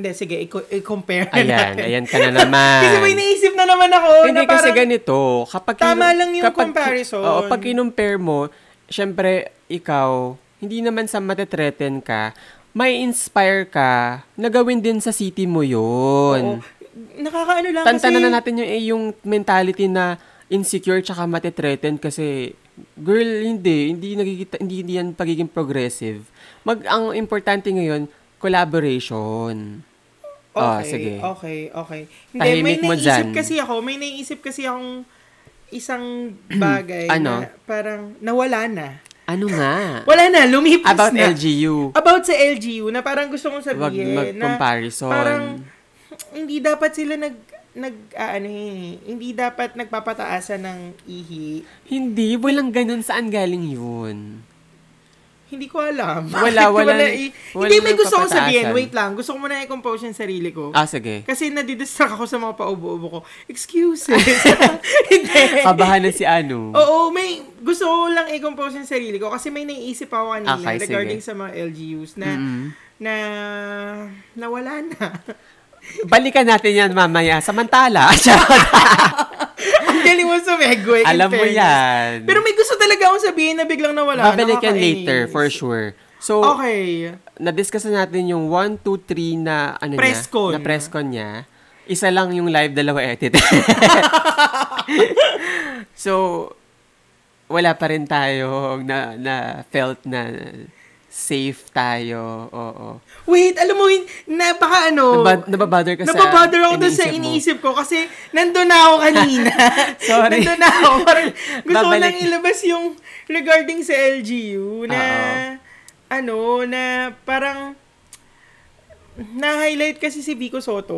Hindi, sige, i- i-compare na Ayan, natin. ayan ka na naman. Kasi may naisip na naman ako Hindi na kasi parang, ganito, kapag Tama kinu- lang yung kapag, comparison. Oo, pag kinumpare mo, syempre, ikaw, hindi naman sa matetreten ka, may inspire ka na gawin din sa city mo yun. Oo. nakakaano lang Tantanan kasi, na natin yung, eh, yung mentality na insecure tsaka matetreten kasi girl hindi hindi nagigita hindi, hindi yan pagiging progressive mag ang importante ngayon collaboration Okay, Ah, sige. okay, okay. Hindi, Tahimik may mo naisip dyan. kasi ako, may naisip kasi akong isang bagay Ano? na parang nawala na. ano nga Wala na, lumipas about na. LGU About sa LGU, na parang gusto kong wag sabihin na mag-comparison parang hindi dapat sila nag nag ah, ano eh, hindi dapat nagpapataasan ng ihi. hindi walang ganun saan galing yun Hindi ko alam. Wala, Bakit wala- i- wala hindi, may gusto kong sabihin. Wait lang. Gusto ko muna i-compose yung sarili ko. ah sige Kasi nadidistract ako sa mga paubo-ubo ko. Excuses. hindi. kabahan na si Anu Oo, may gusto ko lang i-compose yung sarili ko kasi may naiisip ako kanina Okay, sige. regarding sa mga LGUs na Mm. na nawala na. balikan natin yan mamaya samantala Ang galing mo sumegue. in alam mo yan Pero may gusto talaga akong sabihin na biglang nawala. babalik yan Nakakainis. later for sure so Okay. na-discuss na natin yung 1, 2, 3 na ano Presscon. niya, na presscon niya. Isa lang yung live, dalawa edit. so, wala pa rin tayo na, na felt na safe tayo. Oo. Wait, alam mo, na baka ano, Nabad, nababother ka sa Napabother ako doon sa iniisip ko kasi nandun na ako kanina. Sorry. nandun na ako. Parang gusto ko Babalik. lang ilabas yung regarding sa LGU na ano, na parang na-highlight kasi si Vico Soto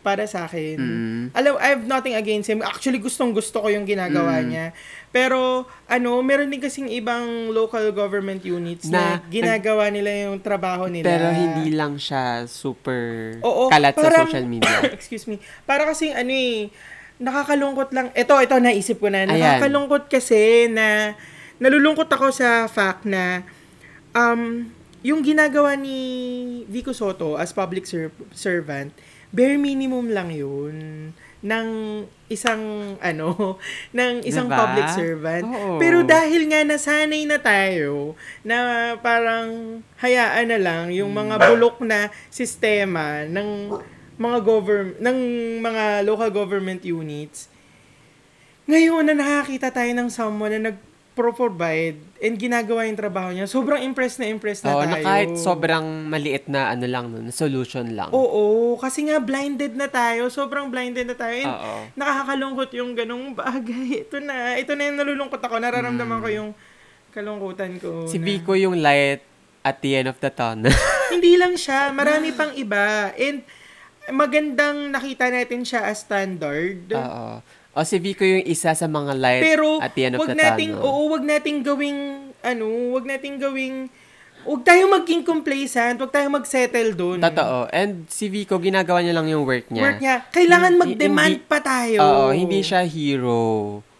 para sa akin. Mm. Alam, I have nothing against him. Actually, gustong gusto ko yung ginagawa Mm. niya. Pero, ano, meron din kasing ibang local government units na, Na- ginagawa nila yung trabaho nila. Pero hindi lang siya super Oo, kalat sa parang- social media. excuse me, para kasing ano eh, nakakalungkot lang. Ito, ito, naisip ko na. Nakakalungkot kasi na, nalulungkot ako sa fact na, um, yung ginagawa ni Vico Soto as public ser- servant, bare minimum lang yun ng isang ano ng isang Diba? public servant Oo. pero dahil nga nasanay na tayo na parang hayaan na lang yung mga bulok na sistema ng mga government ng mga local government units ngayon na nakakita tayo ng someone na nag-provide and ginagawa yung trabaho niya, sobrang impressed na impressed na Oo, tayo. na kahit sobrang maliit na ano lang nun, solution lang. Oo, kasi nga blinded na tayo, sobrang blinded na tayo. And Oo. nakakalungkot yung ganong bagay. Ito na, ito na yung nalulungkot ako. Nararamdaman ko yung kalungkutan ko. Si na- Vico yung light at the end of the tunnel. Hindi lang siya, marami pang iba. And magandang nakita natin siya as standard. Oo. O si Vico yung isa sa mga light Pero at the end of wag the nating tunnel. oo, wag nating gawing ano, wag nating gawing wag tayong maging complacent, wag tayong mag-settle doon. Totoo. And si Vico, ginagawa niya lang yung work niya. Work niya. Kailangan mag-demand hindi- pa tayo. Oo, hindi siya hero.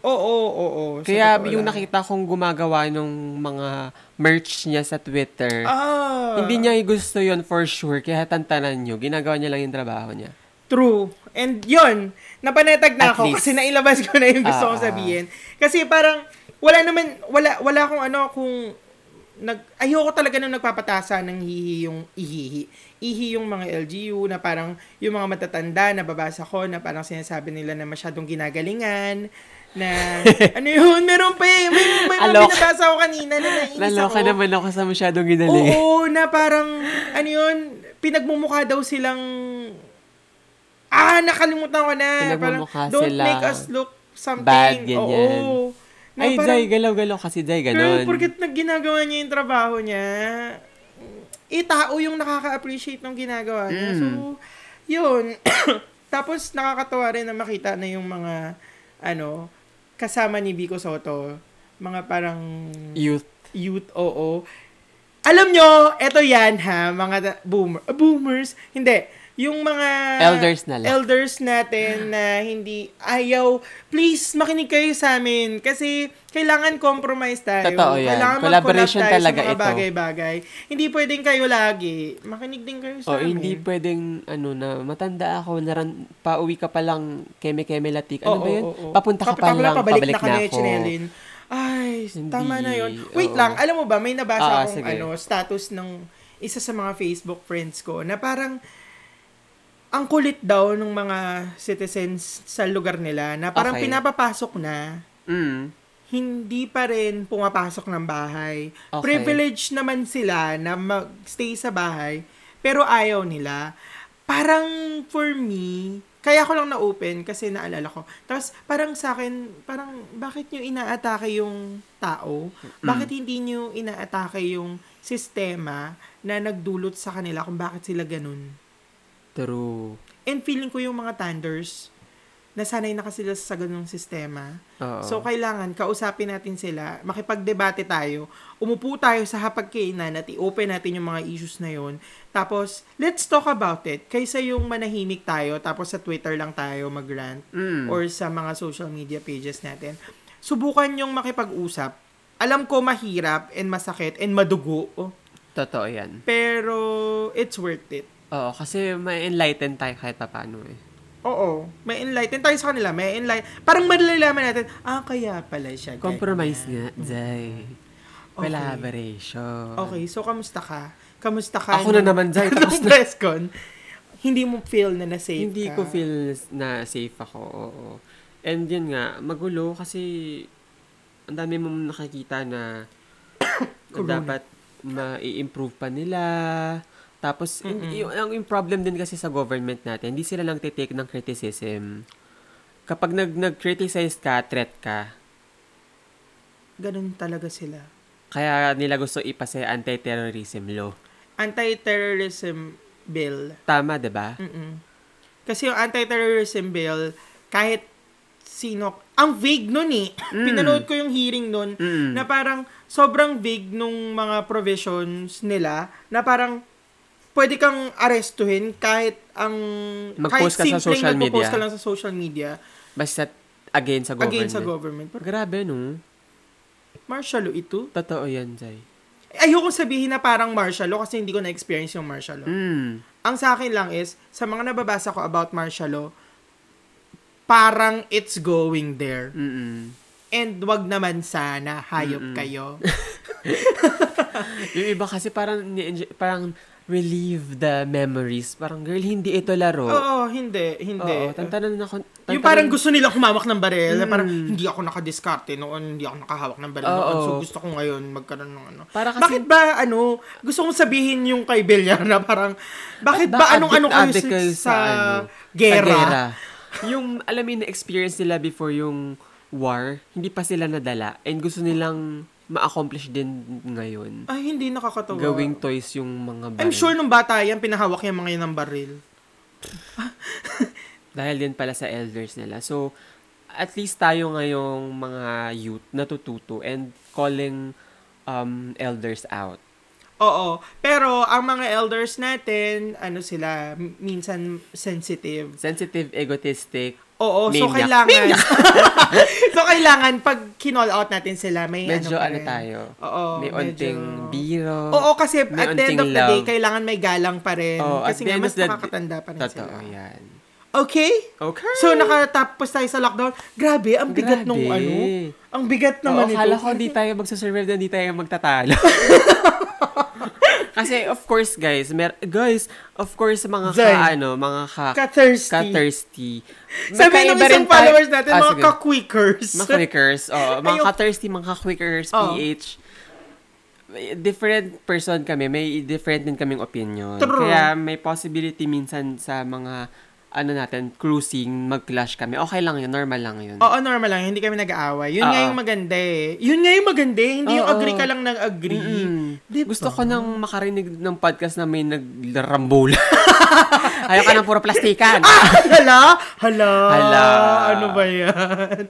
Oo, oo, oo. Kaya yung lang. nakita kong gumagawa ng mga merch niya sa Twitter, Ah, hindi niya gusto yon for sure. Kaya tantanan nyo, ginagawa niya lang yung trabaho niya. True. And yon napanetag na At ako least. kasi nailabas ko na yung gusto Ah, kong ah. sabihin. Kasi parang, wala naman, wala, wala akong ano, kung, nag, ayoko talaga nung nagpapatasa ng hihi yung ihihi. Ihi yung mga LGU na parang yung mga matatanda na babasa ko na parang sinasabi nila na masyadong ginagalingan na ano yun, meron pa eh. May, may mga Alok. binabasa ko kanina na nainis Naloka ako. naman ako sa masyadong ginaling. Oo, na parang, ano yun, pinagmumukha daw silang, ah, nakalimutan ko na. Parang, don't sila make us look something. bad, ganyan. Oo. Na Ay, parang, Jai, galaw-galaw kasi Jai, Girl, ganon. porket nag ginagawa niya yung trabaho niya, eh, tao yung nakaka-appreciate ng ginagawa niya. Mm. So, yun. Tapos, nakakatawa rin na makita na yung mga, ano, kasama ni Vico Soto, mga parang Youth. youth, oo. Alam nyo, eto yan ha, mga boomer, ah, boomers, hindi, yung mga Elders na lang. elders natin na hindi ayaw, please makinig kayo sa amin kasi kailangan compromise tayo. Totoo yan. Kailangan Collaboration tayo talaga sa mga ito. bagay-bagay. Hindi pwedeng kayo lagi. Makinig din kayo sa O, amin. hindi pwedeng, ano na, matanda ako, naran, pauwi ka pa lang, keme-keme latik. Ano Oo, ba yun? oo, oo. Papunta ka pa lang, pabalik, pabalik na kami, ako. Chinelin. Ay, Hindi, tama na yun. Wait oo. lang, alam mo ba, may nabasa Ah, akong sige. ano, status ng isa sa mga Facebook friends ko na parang ang kulit daw ng mga citizens sa lugar nila na parang Okay. pinapapasok na Mm. hindi pa rin pumapasok ng bahay. Okay. Privilege naman sila na mag-stay sa bahay, pero ayaw nila. Parang for me, kaya ko lang na-open kasi naalala ko. Tapos parang sa akin, parang bakit nyo inaatake yung tao? Bakit hindi nyo inaatake yung sistema na nagdulot sa kanila kung bakit sila ganun? True. And feeling ko yung mga thunders, nasanay na kasi sila sa ganung sistema. Oo. So, kailangan kausapin natin sila, makipagdebate tayo, umupo tayo sa hapagkainan at i-open natin yung mga issues na yon. Tapos, let's talk about it. Kaysa yung manahimik tayo, tapos sa Twitter lang tayo mag-rant Mm. or sa mga social media pages natin. Subukan yung makipag-usap. Alam ko mahirap and masakit and madugo, Totoo yan. pero it's worth it. Oo, kasi may enlighten tayo kahit pa paano eh. Oo. May enlighten tayo sa kanila. May enlighten. Parang malalaman natin, ah, kaya pala siya. ganyan. Compromise nga, Jai. Okay. Collaboration. Okay, so kamusta ka? Kamusta ka? Ako na naman. Nung Tapos na. press con, hindi mo feel na na-safe Hindi ka? ko feel na safe ako. Oo. And yun nga, magulo kasi ang dami mong nakikita na, na dapat ma-improve pa nila. Tapos, yung, yung, yung problem din kasi sa government natin, hindi sila lang titake ng criticism. Kapag nag, nag-criticize ka, threat ka, Ganun talaga sila. kaya nila gusto ipasa anti-terrorism law. Anti-terrorism bill. Tama, ba? Mm-mm. Kasi yung anti-terrorism bill, kahit sino, ang vague nun eh. Mm. Pinanood ko yung hearing nun, Mm. na parang sobrang vague nung mga provisions nila, na parang pwede kang arestuhin kahit ang Mag-post ka sa social media. ka lang sa social media Basta against sa government. against sa government. Pero, Grabe, no? martial law ito? Totoo yan, Jai. Ayoko sabihin na parang martial law kasi hindi ko na-experience yung martial law. Mm. Ang sa akin lang is, sa mga nababasa ko about martial law, parang it's going there. Mm-mm. And wag naman sana, hayop Mm-mm. kayo. Yung iba kasi parang, parang relieve the memories. Parang, girl, hindi ito laro. Oo, hindi, hindi. Oo, tantanan ako. Tantanan, yung parang gusto nila humawak ng baril, na Mm. parang hindi ako nakadiskarte noon, hindi ako nakahawak ng baril Oo. noon. So gusto ko ngayon magkaroon ng ano. Para kasi, Bakit ba ano, gusto kong sabihin yung kay Villar na parang bakit ba anong ano kayo sa, kayo sa, ano, gera? Sa gera. yung, alam mo, yung experience nila before yung war, hindi pa sila nadala. And gusto nilang ma-accomplish din ngayon. Ay, hindi nakakatawa. Gawing toys yung mga baril. I'm sure nung bata yan, pinahawak yung mga yan ng baril. Dahil din pala sa elders nila. So, at least tayo ngayong mga youth natututo and calling um, elders out. Oo. Pero, ang mga elders natin, ano sila, minsan sensitive. Sensitive, egotistic, Oo, so Maniac. kailangan, so kailangan, pag kinall out natin sila, may medyo ano, pa ano rin. tayo. Oo, may medyo- onting biro. Oo, kasi may at the end of the day, love. kailangan may galang pa rin. Oo, kasi nga, mas nakakatanda pa rin Totoo sila. yan. Okay? Okay. So, nakatapos tayo sa lockdown. Grabe, ang bigat Grabe. nung ano. Ang bigat Oo, naman ito. akala ko di tayo magsasurvive na di tayo magtatalo. Kasi of course guys, mer guys, of course mga Zay. ka ano, mga ka Ka-thirsty. ka-thirsty. Sabi ng isang followers natin, Ah, mga sige. ka-quickers. Mga quickers, oh, mga Ayun. ka-thirsty, mga ka-quickers, Oh. PH. Different person kami, may different din kaming opinion. True. Kaya may possibility minsan sa mga ano natin, cruising, mag-clash kami. Okay lang yun, normal lang yun. Oo, normal lang. Hindi kami nag-aaway. Yun nga Oo. yung maganda eh. Yun nga yung maganda eh. Hindi yung Oo. agree ka lang nag-agree. Mm-mm. Diba? Gusto ko nang makarinig ng podcast na may naglarambula. Ayaw ka ng puro plastikan. Hala? Hala? Hala. Ano ba yan?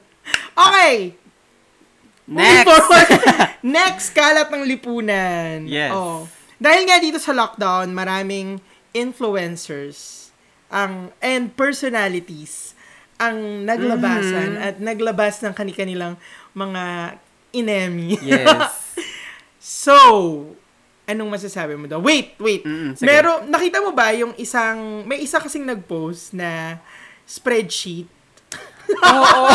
Okay. Moving Next! forward. Next, kalat ng lipunan. Yes. Oh. Dahil nga dito sa lockdown, maraming influencers ang and personalities ang naglabasan Mm-hmm. at naglabas ng kani-kanilang mga inemi. Yes. so, anong masasabi mo daw? Wait, wait. Mm-mm, sige. Meron, nakita mo ba yung isang, may isa kasing nag-post na spreadsheet. Oo.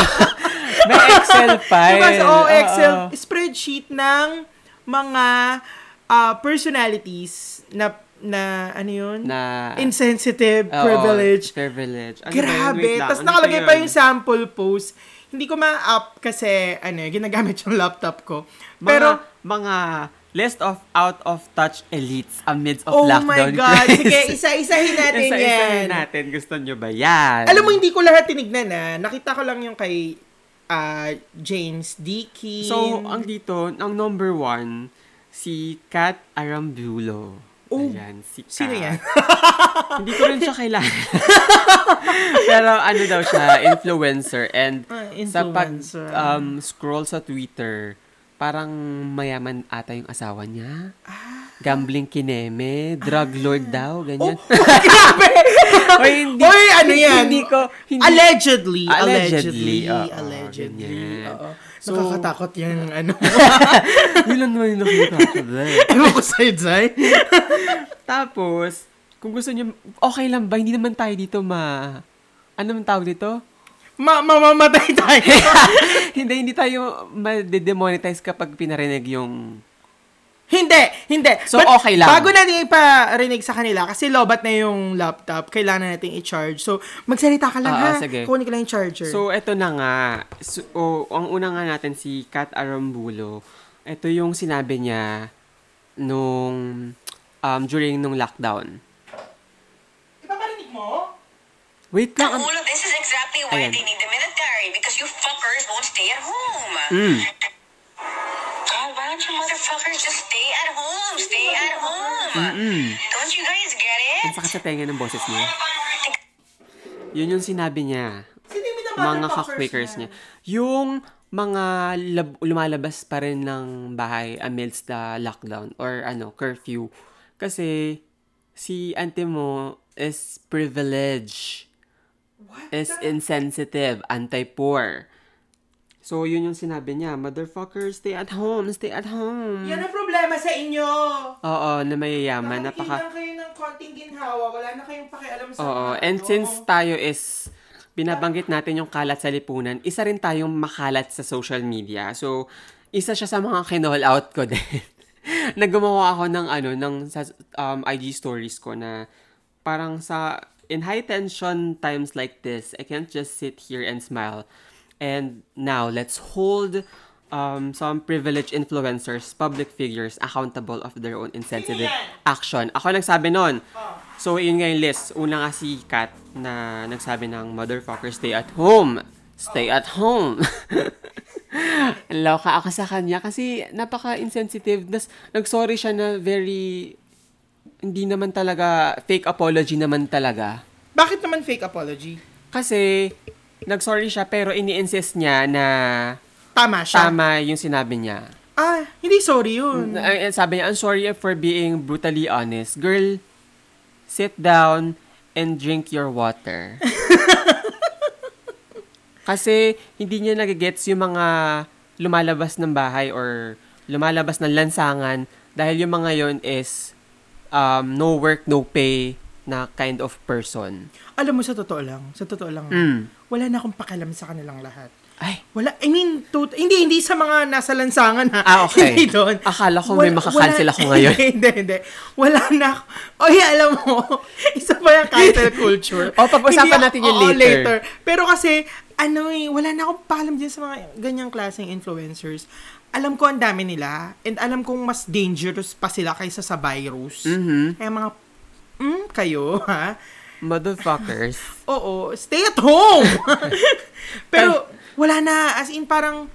May Excel file. Diba, so, oh. Excel, spreadsheet ng mga ah, personalities na, na, ano yun? Na... Insensitive, Oo, privilege. Privilege. Ano? Grabe. Tapos Ano nakalagay pa yun? yung sample post. Hindi ko ma-up kasi, ano, ginagamit yung laptop ko. Mga, Pero, mga list of out of touch elites amidst of oh lockdown my God. crisis. Sige, isa-isahin natin yan. Isa-isahin natin. Gusto nyo ba yan? Alam mo, hindi ko lahat tinignan na. Nakita ko lang yung kay ah, James Dickey. So, ang dito, ang number one, si Kat Arambulo. Oh, Ayan, si Kat. Sino yan? hindi ko rin siya kailangan. Pero ano daw siya, influencer. And Ah, sa pag influencer. um, scroll sa Twitter, parang mayaman ata yung asawa niya. Gambling kineme, drug lord daw, ganyan. Grabe! Oy, hindi, Oy, ano yan? Hindi ko, hindi, Allegedly. Allegedly, Allegedly. oo, allegedly. Oo. So- Nakakatakot yung ano. lang naman yung nakita ko. dahil. Ewan ko sa'yo, Zay. Tapos, kung gusto niyo, okay lang ba? Hindi naman tayo dito ma... Ano naman tawag dito? Ma mamamatay tayo. hindi, hindi tayo ma-demonetize kapag pinarinig yung... hindi, hindi. So, okay lang. Bago natin iparinig sa kanila, kasi lobat na yung laptop, kailangan natin i-charge. So, magsalita ka lang Ah, ah, ha. sige. Kunin ko lang yung charger. So, eto na nga. So, oh, ang una nga natin, si Kat Arambulo. Ito yung sinabi niya nung... Um, during nung lockdown. Ipaparinig mo? Wait lang. Ulo, this is exactly why Ayan. they need the military because you fuckers won't stay at home. Mm. God, why don't you motherfuckers just at home? Stay at home. Mm. Don't you guys get Ang it? sakit sa tenga ng boses niya. Yun yung sinabi niya. Mga ka-quakers niya. Yung mga lab- lumalabas pa rin ng bahay amidst the lockdown or ano, curfew. Kasi si auntie mo is privilege. What? Is insensitive, anti-poor. So, yun yung sinabi niya, motherfuckers, stay at home, stay at home. Yan ang problema sa inyo. Oo, na mayayaman, napaka... kayo ng konting ginhawa. Wala na kayong pakialam sa Oo, mga and ano. since tayo is binabanggit natin yung kalat sa lipunan, isa rin tayong makalat sa social media. So, isa siya sa mga kinall out ko din. Naggumawa ako ng ano, ng sa um, IG stories ko na parang sa in high tension times like this, I can't just sit here and smile. And now, let's hold um, some privileged influencers, public figures, accountable of their own insensitive action. Ako nagsabi nun. So, yun nga yung list. Una nga si Kat na nagsabi ng motherfucker, stay at home. Stay at home. Loka ako sa kanya kasi napaka-insensitive. Das, nag-sorry siya na very, hindi naman talaga, fake apology naman talaga. Bakit naman fake apology? Kasi, nag-sorry siya pero ini-insist niya na Tama siya. tama yung sinabi niya. Ah, hindi sorry yun. Ay, sabi niya, I'm sorry for being brutally honest. Girl, sit down and drink your water. Kasi hindi niya nagigets yung mga lumalabas ng bahay or lumalabas ng lansangan dahil yung mga yon is um, no work, no pay na kind of person. Alam mo, sa totoo lang, sa totoo lang, Mm. Wala na akong pakialam sa kanilang lahat. Ay, Wala, I mean, to, hindi, hindi sa mga nasa lansangan ha. Ah, okay. hindi doon. Akala ko may makakancel ako ngayon. Hindi, hindi, hindi. Wala na ako. Oy, alam mo, isa pa yung cancel culture. O, pag-usapan natin yun oo, later. Pero kasi, ano eh, wala na akong paalam dyan sa mga ganyang klaseng influencers. Alam ko ang dami nila, and alam kong mas dangerous pa sila kaysa sa virus. Mhm. Kaya mga, mm, kayo, ha? Motherfuckers. Oo, stay at home! Pero, wala na, as in parang,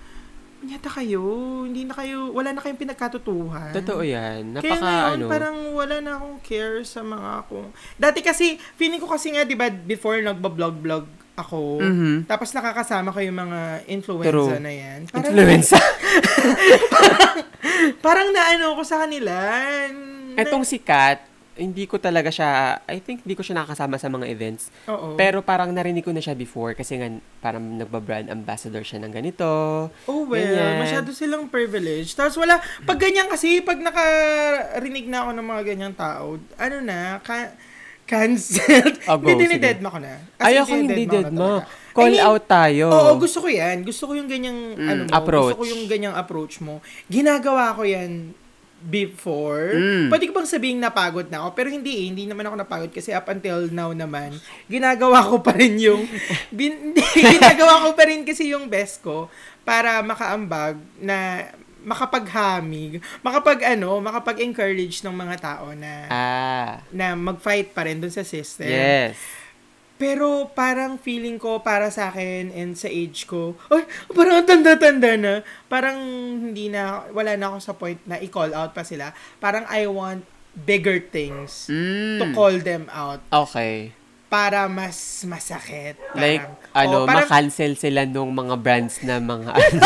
yata kayo, hindi na kayo, wala na kayong pinagkatutuhan. Totoo yan. Kaya Napaka ngayon, ano. parang wala na akong care sa mga akong... Dati kasi, feeling ko kasi nga, di ba, before nagba-vlog-vlog ako, Mhm. tapos nakakasama ko yung mga influenza True. na yan. Parang, Influenza. parang naano ko sa kanila. na- Etong si Kat, hindi ko talaga siya, I think hindi ko siya nakakasama sa mga events. Oo. Pero parang narinig ko na siya before kasi nga parang nagba-brand ambassador siya ng ganito. Oh well, Ganyan. masyado silang privilege. Tapos wala, pag ganyan kasi, pag nakarinig na ako ng mga ganyang tao, ano na, ka, cancelled. Oh, go, hindi, sige. dinidedma ko na. As Ay, in, ako hindi dinidedma ko dead na ma. talaga. Call I mean, out tayo. Oo, gusto ko yan. Gusto ko yung ganyang, Mm, ano mo, approach. gusto ko yung ganyang approach mo. Ginagawa ko yan before. Mm. Pwede ko bang sabihin napagod na ako? Pero hindi eh. Hindi naman ako napagod kasi up until now naman, ginagawa ko pa rin yung, bin, ginagawa ko pa rin kasi yung best ko para makaambag na makapaghamig, makapag ano, makapag-encourage ng mga tao na Ah, na mag-fight pa rin dun sa system. yes. Pero parang feeling ko para sa akin and sa age ko, ay, parang ang tanda-tanda na. Parang hindi na, wala na ako sa point na i-call out pa sila. Parang I want bigger things to Mm. call them out Okay. para mas masakit. Parang, Like, ano, oh, parang, makancel sila nung mga brands na mga, ano,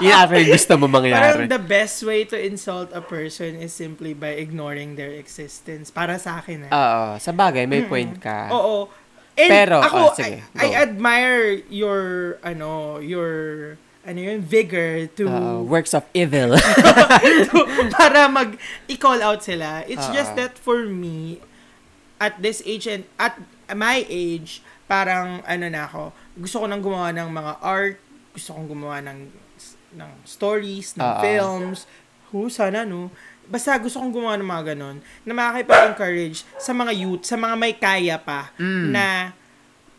yun after gusto mo parang mangyari. the best way to insult a person is simply by ignoring their existence. Para sa akin, ah. Oo, sa bagay, may point ka. Oo. And Pero, ako, oh, sige, I, I admire your, ano, your, ano yun, vigor to, Uh, works of evil. to para mag, i-call out sila. It's Oo. just that for me, at this age and, at my age, parang, ano na ako, gusto ko nang gumawa ng mga art, gusto kong gumawa ng, ng stories, ng Oo. films, who, sana, no? Basta gusto kong gumawa ng mga ganon na makakipag-encourage sa mga youth, sa mga may kaya pa Mm. na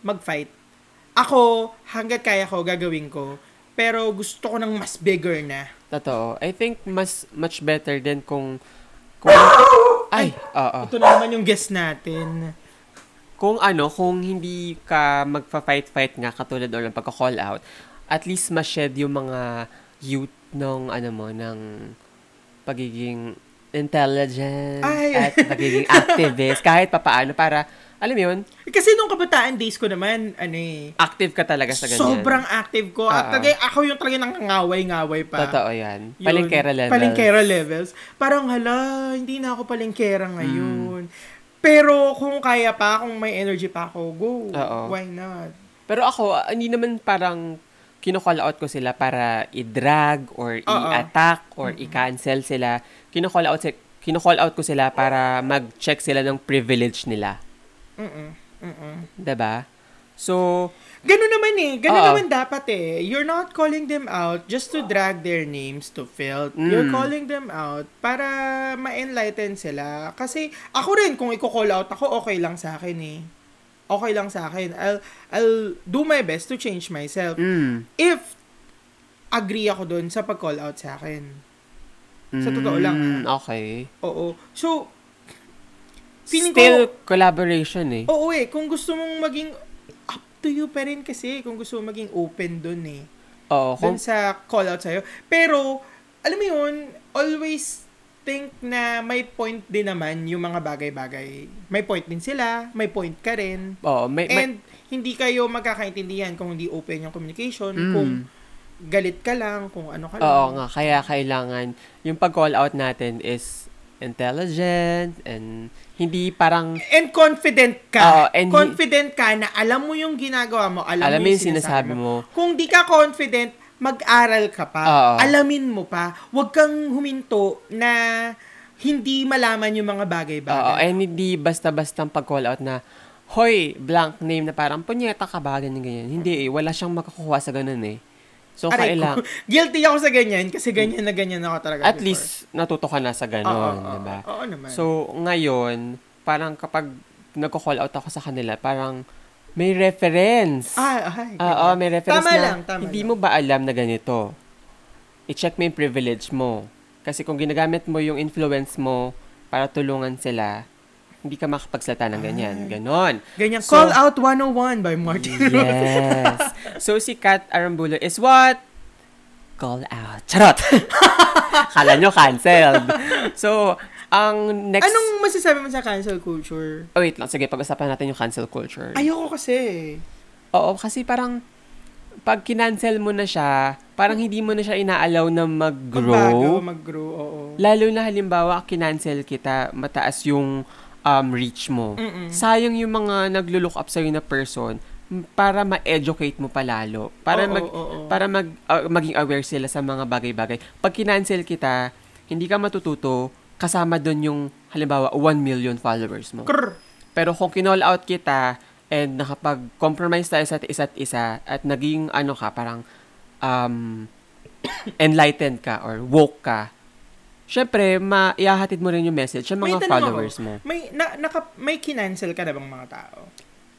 mag-fight. Ako, hanggat kaya ko, gagawin ko. Pero gusto ko ng mas bigger na. Totoo. I think mas much better din kung kung ay, oo. Ito na naman yung guest natin. Kung ano, kung hindi ka magfa-fight-fight nga katulad or ng pagka-call out, at least ma-shed yung mga youth ng ano mo, ng pagiging intelligent Ay. at pagiging activist kahit papaano para alam mo yun, Kasi nung kabataan days ko naman, ano eh, active ka talaga sa ganyan. sobrang active ko. At talaga, ako yung talaga nangangaway-ngaway pa. Totoo yan. Yun, Palengkera levels. Palengkera levels. Parang, hala, hindi na ako palengkera Hmm. ngayon. Pero kung kaya pa, kung may energy pa ako, go. Oo. Why not? Pero ako, ah, hindi naman parang kino-call out ko sila para i-drag or i-attack or i-cancel sila. Kino-call out, si- kino-call out ko sila para mag-check sila ng privilege nila. Mm-mm. Mm-mm. 'Di ba? So, Ganun naman eh. Ganun naman dapat eh. You're not calling them out just to drag their names to filth. You're Mm. calling them out para ma-enlighten sila. Kasi ako rin, kung i-call out ako, okay lang sa akin eh. Okay lang sa akin. I'll, I'll do my best to change myself. mm, If agree ako dun sa pag-call out sa akin. Sa totoo lang, ah. mm, Okay. Oo. So, feeling Still ko, collaboration eh. oo eh, kung gusto mong maging up to you pa rin kasi, kung gusto mong maging open dun eh. Oo, dun kung, sa call out sa'yo. Pero, alam mo yun, always think na may point din naman yung mga bagay-bagay. May point din sila, may point ka rin. oo, may, may, And hindi kayo magkakaintindihan kung hindi open yung communication, Mm. kung galit ka lang, kung ano ka lang. oo nga, kaya kailangan, yung pag-call out natin is intelligent and hindi parang And confident ka. Oo, and confident ka na alam mo yung ginagawa mo, alam, Alam mo yung sinasabi mo. Kung di ka confident, mag-aral ka pa. Oo. Alamin mo pa. Huwag kang huminto na hindi malaman yung mga Oo, bagay-bagay. and hindi basta-bastang pag-call out na, hoy, blank name na parang, punyeta ka ba, ganyan, ganyan. Hindi eh, wala siyang makakuha sa ganun eh. So, Aray kailang, ko. Guilty ako sa ganyan kasi ganyan na ganyan ako talaga at before. least, natuto ka na sa Oo, ganun, oo, di ba? oo, oo naman. So, ngayon, parang kapag nagko-call out ako sa kanila, parang may reference. ah, ay, Oo, ganyan. may reference Tama na lang, tama hindi lang. mo ba alam na ganito? I-check mo yung privilege mo. Kasi kung ginagamit mo yung influence mo para tulungan sila, hindi ka makapagsalita ng ganyan. Ganon. Ganyan. So- Call Out 101 by Martin Yes. so, si Kat Arambulo is what? Call out. Charot! Kala nyo canceled. So, ang next... Anong masasabi mo sa cancel culture? Oh, wait lang. Sige, pag-usapan natin yung cancel culture. Ayoko kasi. Oo, kasi parang pag kinancel mo na siya, parang hindi mo na siya inaalaw na Magbago, mag-grow. mag-grow, oo. Lalo na halimbawa, kinancel kita, mataas yung um, reach mo. Sayang yung mga naglo-look up sa'yo na person para ma-educate mo palalo. Para Oo, mag oo, oo. para mag ah, maging aware sila sa mga bagay-bagay. Pag kinancel kita, hindi ka matututo kasama doon yung halimbawa 1 million followers mo. Krr. Pero kung kinall out kita and nakapag-compromise tayo sa isa't isa at naging ano ka, parang um, enlightened ka or woke ka, syempre, maihahatid mo rin yung message sa mga tanong followers mo. May, na, naka, may kinancel ka na bang mga tao?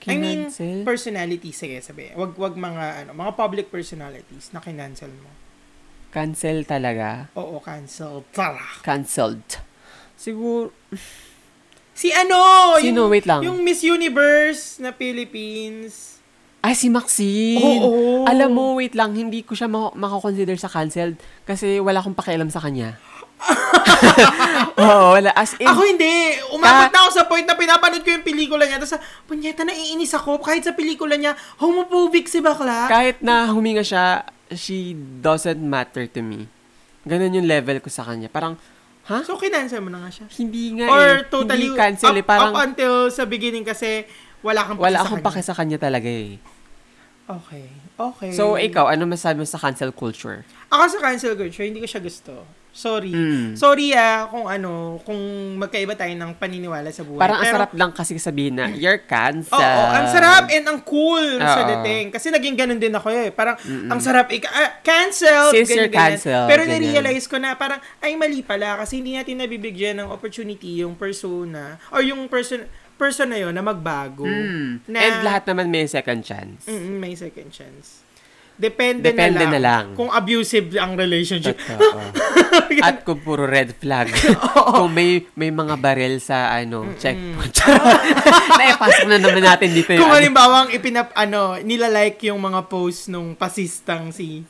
I mean, Kinancel? personalities, sige sabi. Wag, wag mga, ano, mga public personalities na kinancel mo. Cancel talaga. Oo, cancel. Tara. Cancelled. Siguro, Si ano? Sino? Yung, Wait lang. Yung Miss Universe na Philippines. ay, si Maxine. Oo. Alam mo, wait lang, hindi ko siya ma- makakonsider sa cancelled kasi wala akong pakialam sa kanya. Oo, wala. As in, Ako hindi. Umabot Ka- na ako sa point na pinapanood ko yung pelikula niya. Tapos, punyeta, naiinis ako. Kahit sa pelikula niya, homophobic si bakla. kahit na huminga siya, she doesn't matter to me. Ganun yung level ko sa kanya. Parang, ha? So, kinancel mo na nga siya. Hindi nga Or eh. totally, hindi cancel up, eh. Parang, up until sa beginning kasi wala kang wala sa akong kanya. pake sa kanya talaga eh. Okay. Okay. So, ikaw, ano masabi mo sa cancel culture? Ako sa cancel culture, hindi ko siya gusto. Sorry. Mm. Sorry ah, kung ano, kung magkaiba tayo ng paniniwala sa buhay. Parang ang Pero- sarap lang kasi sabihin na, you're cancel. Oo, ang sarap and ang cool sa Oo. dating. Kasi naging ganun din ako eh. Parang, ang sarap, ika- ah, cancel. Since you're ganyan, ganyan. cancelled, Pero ganyan. na-realize ko na parang, ay mali pala kasi hindi natin nabibigyan ng opportunity yung persona or yung person person na yun na magbago. Mm. Na, And lahat naman may second chance. Mm, may second chance. Depende, Depende na, lang na lang. kung abusive ang relationship. Totoo. At kung puro red flag. kung may may mga barel sa ano, checkpoint. Naipasok na naman natin dito yung Kung ano. halimbawa ang ipinap, ano, nila-like yung mga post nung pasistang si...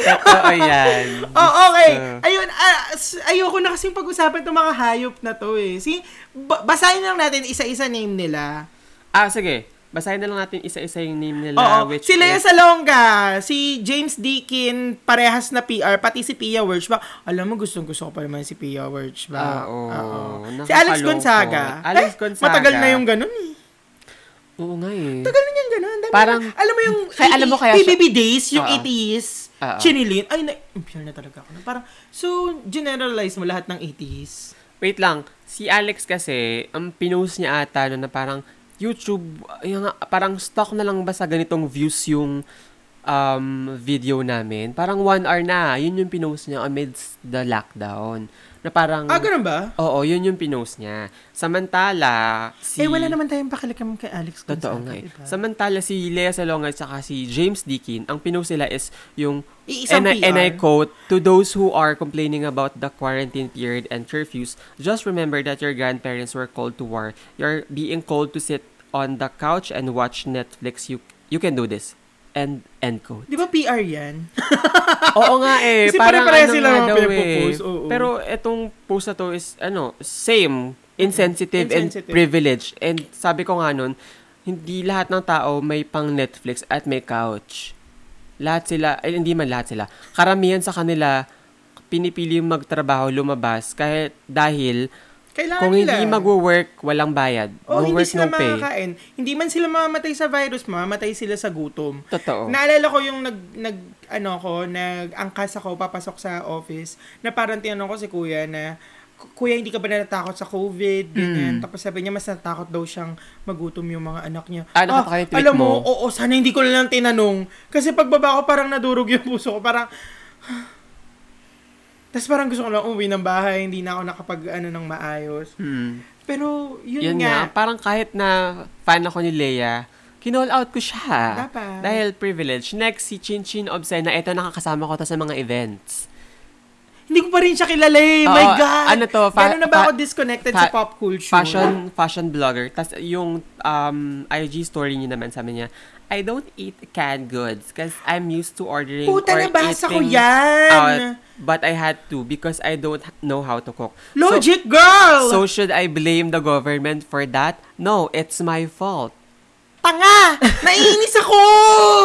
Totoo yan. Oh, okay. So, Ayun, s- ayoko na kasing pag-usapan itong mga hayop na to eh. Si, ba- basahin lang natin isa-isa name nila. ah, sige. Basahin na lang natin isa-isa yung name nila. Oo. which Si Lea is- Salonga, si James Deakin, parehas na PR, pati si Pia Wirchbach. Alam mo, gustong gusto ko pa naman si Pia Wirchbach. Ah, oo. Si Alex. Gonzaga. Alex Eh, Gonzaga. Matagal na yung ganun eh. Oo nga eh. Tagal na yung ganun. Dami Parang- na- alam mo yung Kaya alam mo kaya siya- PBB days, yung Oo. 80s, Oo. chinilin. Ay, na, impure na talaga ako. Parang, so, generalize mo lahat ng 80s. Wait lang. Si Alex kasi, ang pinost niya ata no, na parang YouTube, yung, parang stock na lang ba sa ganitong views yung um, video namin? Parang one hour na. Yun yung pinost niya amidst the lockdown. Na parang, Ah, ganun ba? oo, yun yung pinost niya. Samantala, si... Eh, wala naman tayong pakilikam kay Alex Gonzaga. Totoo nga eh. diba? Samantala si Lea Salonga at saka si James Deakin, ang pinost nila is yung Iisang and, I, and I quote, to those who are complaining about the quarantine period and curfews, just remember that your grandparents were called to war. You're being called to sit on the couch and watch Netflix. You you can do this. And end quote. Di ba PR yan? Oo nga eh. Kasi parang pare-pareho ano sila nga daw eh. oo. Pero etong post na to is, ano, same. Insensitive, Insensitive. and privileged. And sabi ko nga nun, hindi lahat ng tao may pang Netflix at may couch. Lahat sila, ay hindi man lahat sila. Karamihan sa kanila, pinipili magtrabaho, lumabas, kahit dahil Kailangan kung nila. hindi magwo-work, walang bayad. O no hindi work, sila no pay. makakain. Hindi man sila mamamatay sa virus, mamamatay sila sa gutom. Totoo. Naalala ko yung nag, nag ano ko, nag-angkas ako, papasok sa office, na parang tinanong ko si kuya na, kuya, hindi ka ba natatakot sa COVID? Ganyan. Mm. Tapos sabi niya, mas natakot daw siyang magutom yung mga anak niya. Ah, nakakaya-trip alam mo, mo? oo, sana hindi ko lang tinanong. Kasi pagbaba ko, parang nadurog yung puso ko. Parang, tapos parang gusto ko lang umuwi ng bahay, hindi na ako nakapag, ano, ng maayos. Hmm. Pero, yun, Yun nga. nga, parang kahit na fan ako ni Leia, kinall out ko siya. Dapat. Dahil privilege. Next, si Chin Chin Obscena. Ito, nakakasama ko to sa mga events. Hindi ko pa rin siya kilala eh. Oo, My God! ano to, fa- Gano'n na ba ako disconnected fa- sa pop culture? Fashion, fashion blogger. Tapos yung um, IG story niya naman, sabi niya, I don't eat canned goods because I'm used to ordering Puta, or nabasa ko eating yan! out. But I had to because I don't know how to cook. So- Logic, girl! So, should I blame the government for that? No, it's my fault. Tanga! Naiinis ako!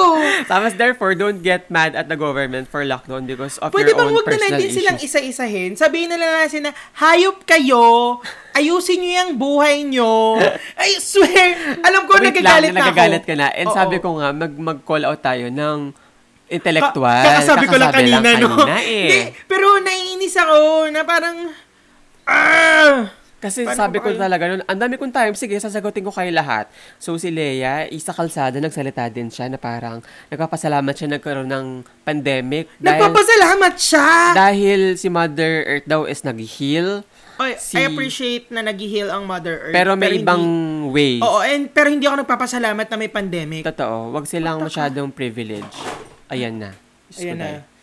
Tapos therefore, don't get mad at the government for lockdown because of Pwede your bang own wag na personal natin silang isa-isahin? Sabihin na lang natin na, hayop kayo, ayusin nyo yung buhay nyo. I swear, alam ko Wait nagagalit lang, na ako. nagagalit ka na. And Oo. sabi ko nga, mag, mag-call out tayo ng intellectual. Ka- kakasabi ko lang kanina, no? kanina eh. Hindi, pero naiinis ako na parang, ah! Kasi Paano sabi ko kayo? talaga nun, ang dami kong time, sige, sasagutin ko kayo lahat. So si Leia, isa kalsada, nagsalita din siya na parang nagpapasalamat siya nagkaroon ng pandemic. Dahil, Nagpapasalamat siya! dahil si Mother Earth daw is nag-heal. Oy, si- I appreciate na nag-heal ang Mother Earth. Pero may hindi- ibang ways. Oo, and, pero hindi ako nagpapasalamat na may pandemic. Totoo, wag silang masyadong privilege. Ayan na. Ko Ayan na.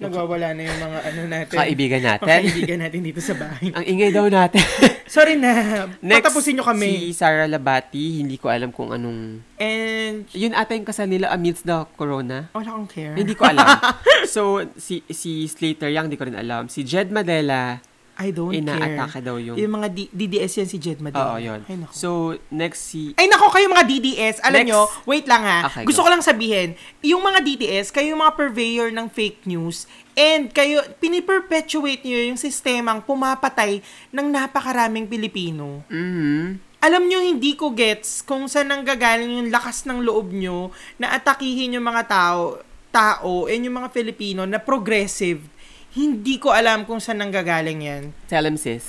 Nagwawala na yung mga ano natin. Kaibigan natin. Kaibigan natin dito sa bahay. Ang ingay daw natin. Sorry na. Next, Patapusin nyo kami. si Sarah Labati, hindi ko alam kung anong... And, Yun ata yung kasal nila amidst the corona. wala akong care. Hindi ko alam. so, si si Slater Young, hindi ko rin alam. Si Jed Madela, I don't care. inaatake daw yung... Yung mga D- DDS yan si Jed Madela. Oo, yun. Ay, nako. So, next si... Ay nako kayo mga DDS, alam Next. nyo, wait lang ha. Okay, Gusto go. ko lang sabihin, yung mga DDS, kayo yung mga purveyor ng fake news and kayo, piniperpetuate nyo yung sistemang pumapatay ng napakaraming Pilipino. Mhm. Alam nyo, hindi ko gets kung saan nanggagaling yung lakas ng loob nyo na atakihin yung mga tao, tao and yung mga Filipino na progressive. Hindi ko alam kung saan nanggagaling yan. Tell him, sis.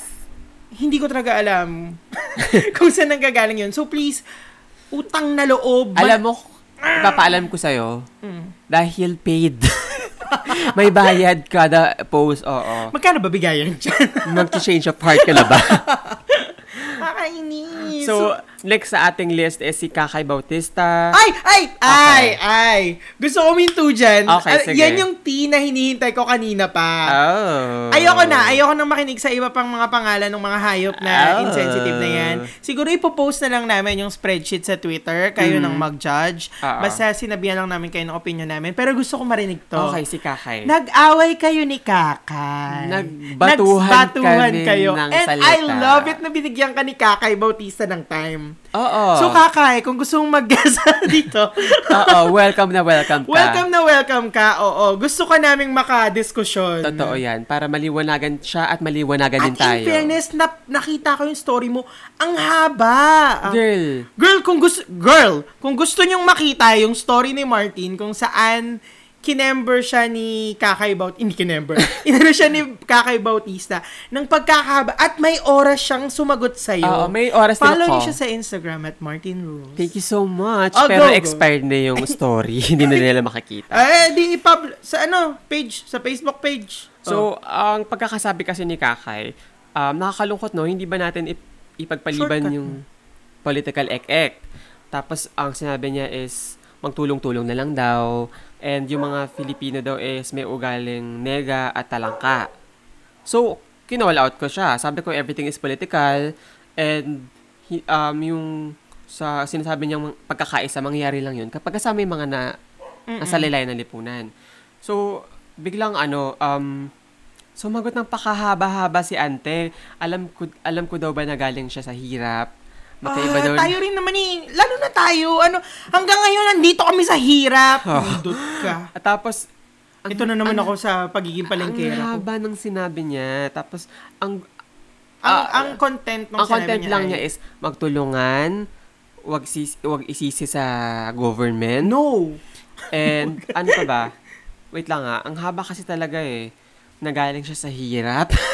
Hindi ko talaga alam kung saan nanggagaling yun. So please, utang na loob. Alam mo, papaalam ko sa'yo, Mm. dahil paid. May bayad kada post, oo. Magkano ba bigayan dyan? Mag-change of heart ka na ba? So, next sa ating list is si Kakay Bautista. ay, ay, ay, ay. Gusto ko minto dyan. Okay, Ah, sige. Yan yung T na hinihintay ko kanina pa. Oh. Ayoko na. Ayoko nang makinig sa iba pang mga pangalan ng mga hayop na Oh. insensitive na yan. Siguro ipopost na lang namin yung spreadsheet sa Twitter. Kayo nang mag-judge. Oo. Basta sinabihan lang namin kayo ng opinion namin. Pero gusto ko marinig to. Okay, si Kakay. Nag-away kayo ni Kakay. Nagbatuhan Nagbatuhan kayo. ng And salita. I love it na binigyan ka ni Kakay Bautista ng time. Oo. So, Kakay, kung gusto mong mag-guest dito, Oo, welcome na welcome ka. welcome na welcome ka. Oo, gusto ka naming makadiskusyon. Totoo yan. Para maliwanagan siya at maliwanagan din At tayo. in fairness, na, nakita ko yung story mo, ang haba. Girl. Girl, kung gusto, girl, kung gusto nyong makita yung story ni Martin kung saan kinember siya ni Kakay Bautista, hindi kinember, inano siya ni Kakay Bautista, ng pagkakahaba, at may oras siyang sumagot sa'yo. Oo, may oras din Follow niyo siya sa Instagram at Martin Rules. Thank you so much. Oh, Pero go, go. expired na yung story. Hindi na nila makikita. Eh, di ipub sa ano, page, sa Facebook page. So, ang pagkakasabi kasi ni Kakay, um, nakakalungkot no, hindi ba natin ip- ipagpaliban Shortcut yung political ek-ek. Tapos, ang sinabi niya is, magtulong-tulong na lang daw. And yung mga Filipino daw is may ugaling nega at talangka. So, kinall out ko siya. Sabi ko, everything is political. And, hi- um, yung sa sinasabi niyang pagkakaisa, mangyayari lang yun kapag kasama yung mga na, nasa lilayan ng lipunan. So, biglang ano, um, sumagot ng pakahaba-haba si ante. Alam ko, alam ko daw ba na galing siya sa hirap? Magkaiba Ah, daw. tayo rin naman eh. Lalo na tayo. Ano, hanggang ngayon, nandito kami sa hirap. Nindot ka. At tapos, ang, Ito na naman ako sa pagiging ang palengkera ko. haba ng sinabi niya. Tapos, ang, Ang, ah, ang content ng ang sinabi content niya lang ay, niya is magtulungan, wag, sis, wag isisi sa government. No. And ano pa ba? Wait lang ha. Ang haba kasi talaga eh. Nagaling siya sa hirap.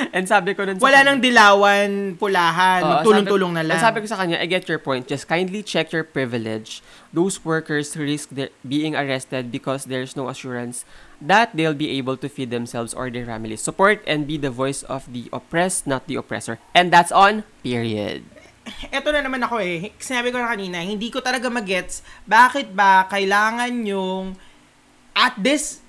And sabi ko nun sa Wala kanya- nang dilawan, pulahan, Oo, magtulong-tulong na lang. and Sabi ko sa kanya, I get your point. Just kindly check your privilege. Those workers risk their, being arrested because there's no assurance that they'll be able to feed themselves or their families. Support and be the voice of the oppressed, not the oppressor. And that's on, period. Eto na naman ako eh. Sinabi ko na kanina, hindi ko talaga magets bakit ba kailangan yung at this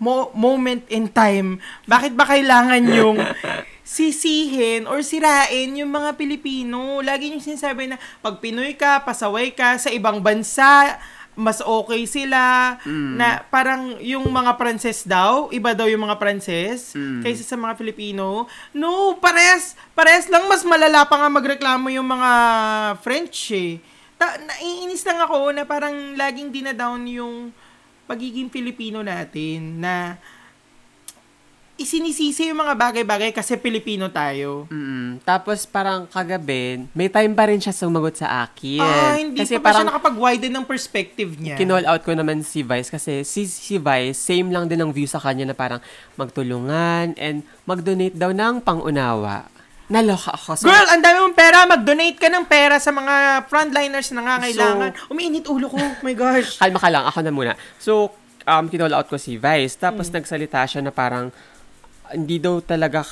mo- moment in time, bakit ba kailangan yung sisihin or sirain yung mga Pilipino? Lagi yung sinasabi na pag Pinoy ka, pasaway ka sa ibang bansa, mas okay sila na parang yung mga Pranses daw, iba daw yung mga Pranses kaysa sa mga Filipino. No, pares, pares lang mas malala pa nga magreklamo yung mga French eh. ta, naiinis lang ako na parang laging dinadown yung pagiging Filipino natin na isinisisi yung mga bagay-bagay kasi Pilipino tayo. Mm, tapos parang kagabi, may time pa rin siya sumagot sa akin. Ah, hindi kasi pa parang siya nakapag-widen ng perspective niya? kinall out ko naman si Vice kasi si, si Vice, same lang din ang view sa kanya na parang magtulungan and mag-donate daw ng pangunawa. Naloka ako. So, Girl, ang dami mong pera. Mag-donate ka ng pera sa mga frontliners na nangangailangan. Umiinit ulo ko. Oh my gosh. kalma ka lang, ako na muna. So, um, kinall out ko si Vice. Tapos Hmm. nagsalita siya na parang, hindi daw talaga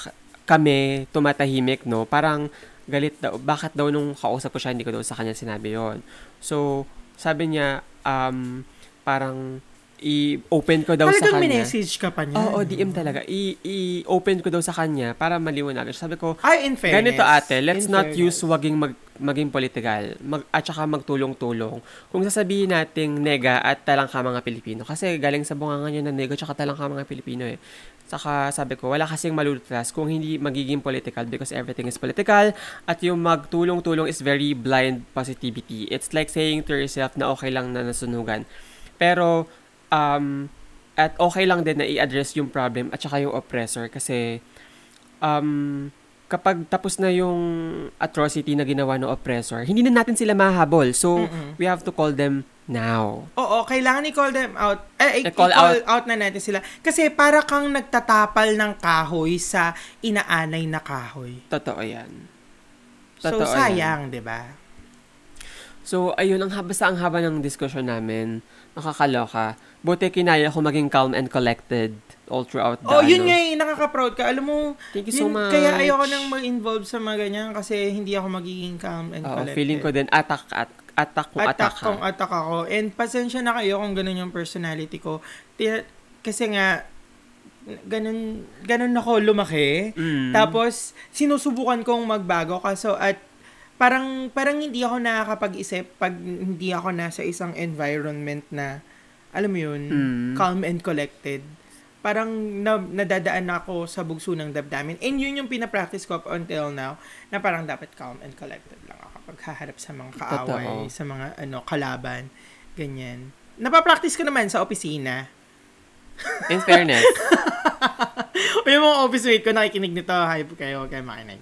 kami tumatahimik, no? Parang galit daw. Bakit daw nung kausap ko siya, hindi ko daw sa kanya sinabi yon So, sabi niya, um, parang, i-open ko daw sa Talagang kanya. minessage ka pa niya. Oo, DM talaga. I- I-open ko daw sa kanya para maliwanagan. Sabi ko, Ay, in fairness. Ganito ate, let's In not fairness. use waging mag, maging political mag, at saka magtulong-tulong. Kung sasabihin nating nega at talangka mga Pilipino, kasi galing sa bunganga niya na nega at saka talangka mga Pilipino eh. Saka sabi ko, wala kasing malulutas kung hindi magiging political because everything is political at yung magtulong-tulong is very blind positivity. It's like saying to yourself na okay lang na nasunugan. Pero, um, at okay lang din na i-address yung problem at saka yung oppressor kasi um, kapag tapos na yung atrocity na ginawa ng oppressor, hindi na natin sila mahabol. So, Mm-mm. we have to call them now. Oo, kailangan i-call them out. Eh, i- I-call i-call out. na natin sila. Kasi para kang nagtatapal ng kahoy sa inaanay na kahoy. Totoo yan. So, Totoo yan. sayang, di ba? So, ayun, ang haba sa ang haba ng diskusyon namin. Nakakaloka. Buti kinaya ko maging calm and collected all throughout the Oh, yun ano. nga eh, nakaka-proud ka. Alam mo, Thank you so yun- much. Kaya ayoko nang mag-involve sa mga ganyan kasi hindi ako magiging calm and Oo, collected. feeling ko din, attack, at, attack kung attack, attack ka. kung attack ako. And pasensya na kayo kung ganun yung personality ko. Tina- kasi nga, ganun, ganun ako lumaki. Mm. Tapos, sinusubukan kong magbago. Kaso, at parang, parang hindi ako nakakapag-isip pag hindi ako nasa isang environment na, alam mo yun, Mm. calm and collected. Parang na, nadadaan na ako sa bugso ng damdamin. And yun yung pinapractice ko up until now, na parang dapat calm and collected lang ako pag haharap sa mga kaaway, Totoo. sa mga ano kalaban, ganyan. Napapractice ko naman sa opisina. In fairness, o yung mga office mate ko nakikinig nito, hype kayo, huwag kayo makinig.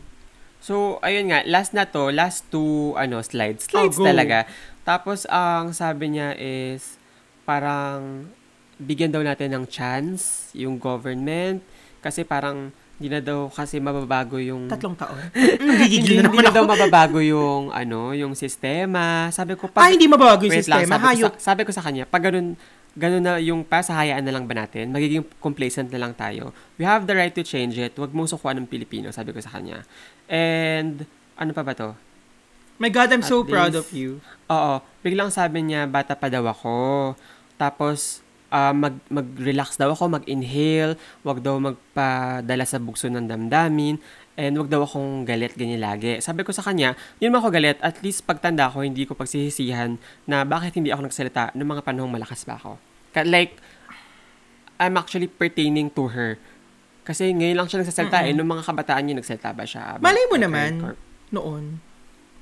So, ayun nga, last na to, last two, ano, slides. Slides Oh, go. talaga. Tapos, ang sabi niya is, parang, bigyan daw natin ng chance, yung government, kasi parang, hindi na daw kasi mababago yung... Tatlong taon. hindi, Gigil na hindi na daw mababago yung, ano, yung sistema. Sabi ko, Ah, hindi mababago yung Wait lang, sistema. sabi, ko Hayop. sa, sabi ko sa kanya, pag ganun, ganun na yung pasahayaan na lang ba natin, magiging complacent na lang tayo. We have the right to change it. Huwag mong sukuan ng Pilipino, sabi ko sa kanya. And, ano pa ba to? My God, I'm so At proud least- of you. Oo, biglang sabi niya, bata pa daw ako. Tapos, ah, mag, mag-relax daw ako, mag-inhale, wag daw magpadala sa bugso ng damdamin, and wag daw akong galit ganyan lagi. Sabi ko sa kanya, yun man ako galit, at least pagtanda ko, hindi ko pagsisisihan na bakit hindi ako nagsalita noong mga panahong malakas pa ako. Like, I'm actually pertaining to her. Kasi ngayon lang siya nagsasalita, eh, nung mga kabataan niya, nagsalita ba siya? Malay mo naman, noon.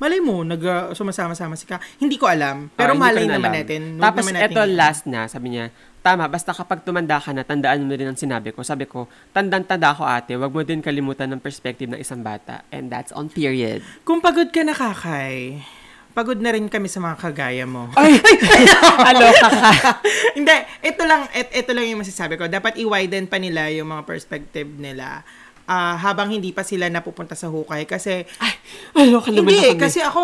Malay mo, nag uh, sumasama-sama si Ka. Hindi ko alam. Pero Ah, hindi ko malay rin naman alam. natin. Tapos naman natin eto yan. last na, sabi niya, tama, basta kapag tumanda ka na, tandaan mo din ang sinabi ko. Sabi ko, tandang-tanda ako ate, wag mo din kalimutan ng perspective ng isang bata. And that's on period. Kung pagod ka na, Kakay, pagod na rin kami sa mga kagaya mo. Ay! Aloka ka! Hindi, ito lang, et, ito lang yung masasabi ko. Dapat i-widen pa nila yung mga perspective nila ah, habang hindi pa sila napupunta sa hukay. Kasi, Aloka naman hindi, na kami. kasi ako,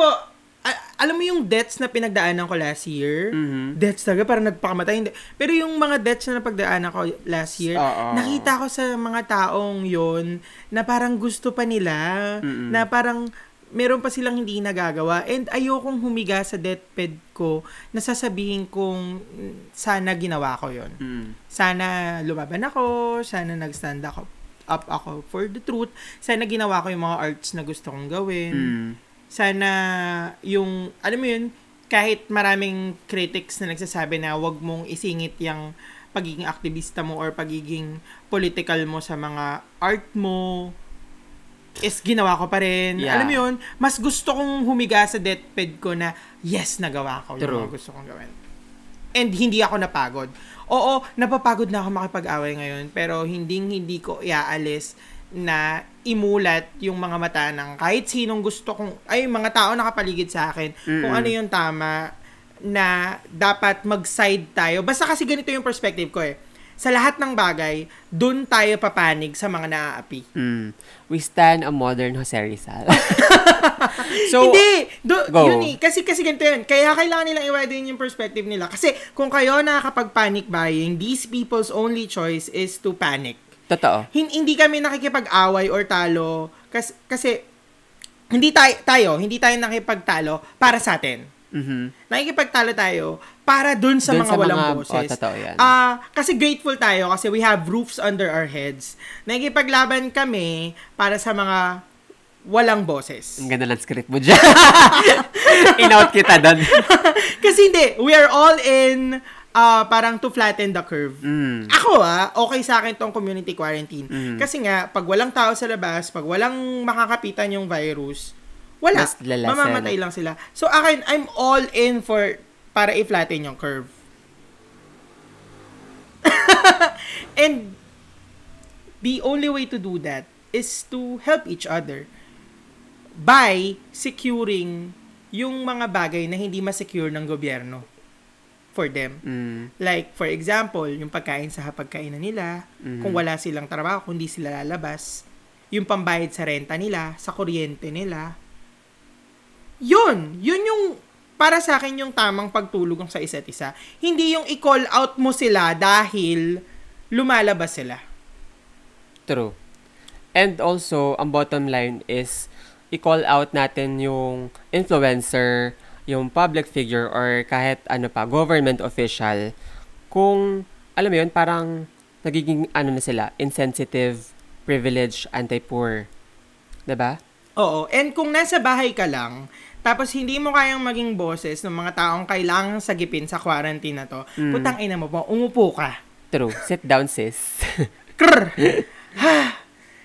a- alam mo yung deaths na pinagdaanan ko last year? Mhm. Deaths talaga, parang nagpakamatay. Hindi. Pero yung mga deaths na napagdaanan ko last year, Oo. nakita ko sa mga taong yon na parang gusto pa nila, Mm-mm. na parang meron pa silang hindi nagagawa. And ayokong humiga sa deathbed ko na sasabihin kong sana ginawa ko yon Mm. Sana lumaban ako, sana nag-stand ako up ako for the truth. Sana ginawa ko yung mga arts na gusto kong gawin Mm. sana yung, alam mo yun, kahit maraming critics na nagsasabi na wag mong isingit yung pagiging aktivista mo or pagiging political mo sa mga art mo, is ginawa ko pa rin. Yeah. Alam mo yun, mas gusto kong humiga sa deathbed ko na, yes, nagawa ko yung True. mga gusto kong gawin. And hindi ako napagod. Oo, napapagod na ako makipag-away ngayon, pero hindi hindi ko iaalis na imulat yung mga mata ng kahit sinong gusto kong, ay, mga tao nakapaligid sa akin, kung ano yung tama na dapat mag-side tayo. Basta kasi ganito yung perspective ko eh. Sa lahat ng bagay, dun tayo papanig sa mga naaapi. Mm. We stand a modern Jose Rizal. so, Hindi! Do, Go. Yun eh. Kasi, kasi ganito yun. Kaya kailangan nilang i-widen yung perspective nila. Kasi kung kayo nakakapag-panic buying, these people's only choice is to panic. totoo. Hin- hindi kami nakikipag-away or talo kasi, kasi hindi tayo, tayo, hindi tayo nakipagtalo para sa atin. Mhm. Nakikipagtalo tayo para dun sa Dun mga sa walang mga- boses. oh, totoo yan. Ah, kasi grateful tayo kasi we have roofs under our heads. Nakikipaglaban kami para sa mga walang boses. Ang ganda ng script mo dyan. In-out kita doon. kasi hindi, we are all in ah, parang to flatten the curve. Mm. Ako ah, okay sa akin tong community quarantine. Mm. Kasi nga, pag walang tao sa labas, pag walang makakapitan yung virus, wala. Mamamatay lang sila. So akin, I'm all in for para i-flatten yung curve. And the only way to do that is to help each other by securing yung mga bagay na hindi ma-secure ng gobyerno for them. Mm. Like, for example, yung pagkain sa hapagkainan nila, Mhm. kung wala silang trabaho, kung di sila lalabas, yung pambayad sa renta nila, sa kuryente nila. Yun! Yun yung, para sa akin, yung tamang pagtulog sa isa't isa. Hindi yung i-call out mo sila dahil lumalabas sila. True. And also, ang bottom line is, i-call out natin yung influencer, yung public figure, or kahit ano pa, government official, kung, alam mo yun, parang nagiging, ano na sila, insensitive, privileged, anti-poor. ba? Oo. And kung nasa bahay ka lang, tapos hindi mo kayang maging boses ng mga taong kailangang sagipin sa quarantine na to, Mm. putang ina mo po, umupo ka. True. Sit down, sis. Krr! ha!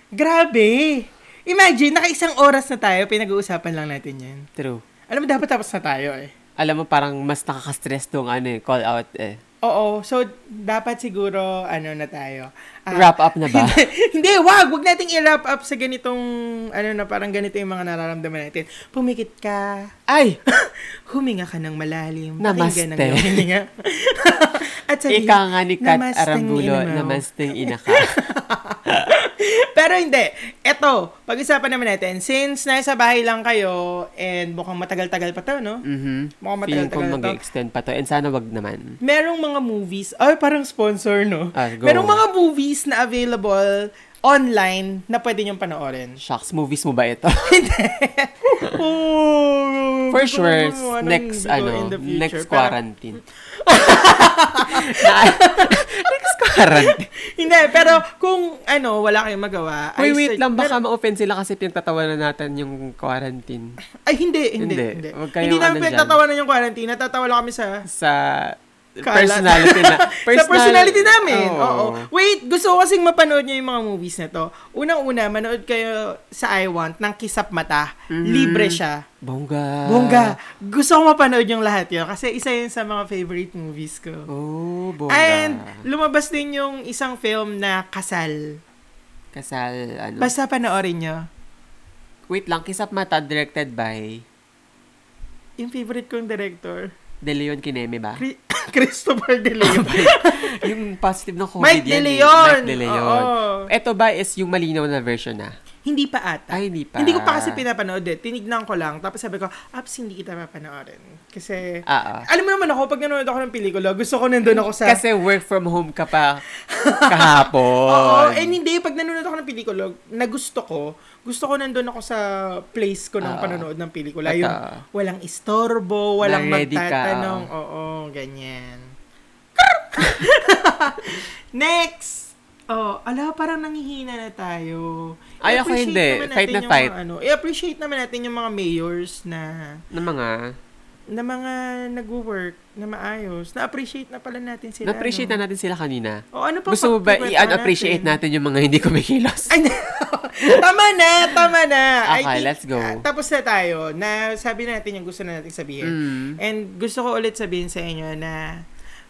Grabe! Imagine, naka-isang oras na tayo, pinag-uusapan lang natin yan. True. Alam mo, dapat tapos na tayo eh. Alam mo, parang mas nakaka-stress tong ano eh, call out eh. Oo, so dapat siguro, ano na tayo. Ah, Wrap up na ba? hindi, wag! Wag nating i-wrap up sa ganitong, ano na, parang ganito yung mga nararamdaman natin. Pumikit ka. Ay! Huminga ka ng malalim. Namaste. Iyong hininga. At sabihin, Ika nga ni Kat "Namasteng Arambulo, ina mo." namasteng ina ka. Pero hindi. Eto, pag-usapan naman natin. Since nasa bahay lang kayo, and mukhang matagal-tagal pa to, no? Mhm. Mukhang matagal-tagal na to. mag-extend pa to. And sana wag naman. Merong mga movies, ay parang sponsor, no? Ah, go. Merong mga movies na available online na pwede niyong panoorin. Shocks, movies mo ba ito? oh, For sure, next, ano, future. next Pero- quarantine. Next quarantine. Hindi, pero kung ano, wala kayong magawa. I wait sug- lang, baka mer- ma-offend sila kasi pinagtatawanan natin yung quarantine. Ay, hindi, hindi, Hindi. hindi. Kayong Hindi namin ano pinagtatawanan yung quarantine. Natatawa lang kami sa Sa Kalat. personality na. sa personality namin. Oo. Oo. Wait, gusto ko kasing mapanood niyo yung mga movies na to. Unang-una, manood kayo sa I Want ng Kisap Mata. Mhm. Libre siya. Bongga. Bongga. Gusto ko mapanood yung lahat yun kasi isa yun sa mga favorite movies ko. Oh, bongga. And lumabas din yung isang film na Kasal. Kasal, ano. Basta panoorin nyo. wait lang, Kisap Mata directed by Yung favorite kong director, De Leon Kineme ba? Cri- Christopher De Leon. yung positive ng COVID Mike De eh. Leon. Mike De Leon. Oo. Ito ba is yung malinaw na version na? Hindi pa ata. Ay, hindi pa. Hindi ko pa kasi pinapanood eh. Tinignan ko lang. Tapos sabi ko, Aps, hindi kita papanoorin. Kasi, Ah, ah. alam mo naman ako, pag nanonood ako ng pelikula, gusto ko nandun ako sa... Kasi work from home ka pa kahapon. Oo, and hindi, pag nanonood ako ng pelikula, na gusto ko, gusto ko nandun ako sa place ko ng Oo. panonood ng pelikula. At, Yung ah, walang istorbo, walang Na ready ka, magtatanong. Oo, ganyan. Next! Oh, ala, parang nangihina na tayo. Ay, ako hindi. natin na yung fight. Mga, ano, i-appreciate naman natin yung mga mayors na ng mga, na mga nag-work na maayos. Na-appreciate na pala natin sila. na-appreciate no? na natin sila kanina. O ano pa Gusto mo ba i-appreciate natin yung mga hindi kumikilos? Ay, tama na, tama na. I Okay, let's go. ah, tapos na tayo. Na sabi natin yung gusto na natin sabihin. Mm. And gusto ko ulit sabihin sa inyo na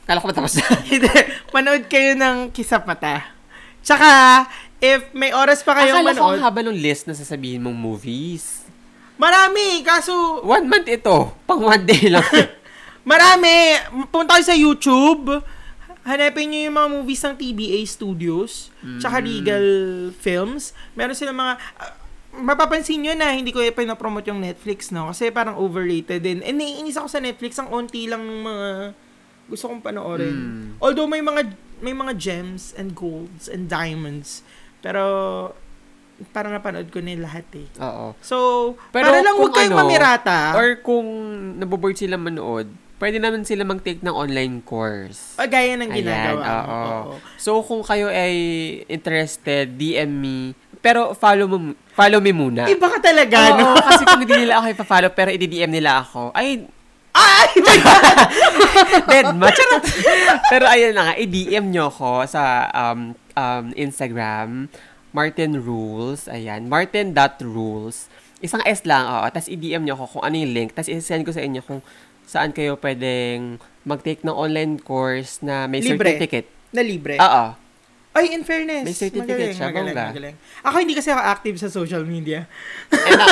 Kala ko matapos na. manood kayo ng Kisap Mata. Tsaka, if may oras pa kayong Akala ko ang manood, haba ng list na sasabihin mong movies. Marami, kaso, One month ito. Pang one day lang. marami. Punta kayo sa YouTube, hanapin nyo yung mga movies ng TBA Studios, tsaka Mm. Regal Films. Meron silang mga, ah, mapapansin nyo na hindi ko eh pinapromote yung Netflix, no? Kasi parang overrated din. And naiinis ako sa Netflix, ang onti lang ng mga gusto kong panoorin. Mm. Although may mga may mga gems and golds and diamonds. Pero parang napanood ko na yung lahat eh. Oo. So, Pero para lang kung huwag kayong ano, mamirata. Or kung naboboard sila manood, pwede naman sila mag-take ng online course. o gaya ng Ayan, ginagawa. oo. Oo. So, kung kayo ay interested, DM me. Pero follow mo, follow me muna. Iba ka talaga, Oo, no? kasi kung hindi nila ako ipa-follow, pero i-DM nila ako, ay, Ay! my God! dead match. pero ayun na nga, i-DM nyo ako sa um, um, Instagram, Martin Rules, ayan, martin.rules. Isang S lang, oo. Tapos i-DM nyo ako kung ano yung link. Tapos i-send ko sa inyo kung saan kayo pwedeng mag-take ng online course na may Libre. certificate. na libre. Oo. Ay, in fairness. May certificate magaling, siya, magaling, bongga. magaling. Ako hindi kasi ako active sa social media. And, uh,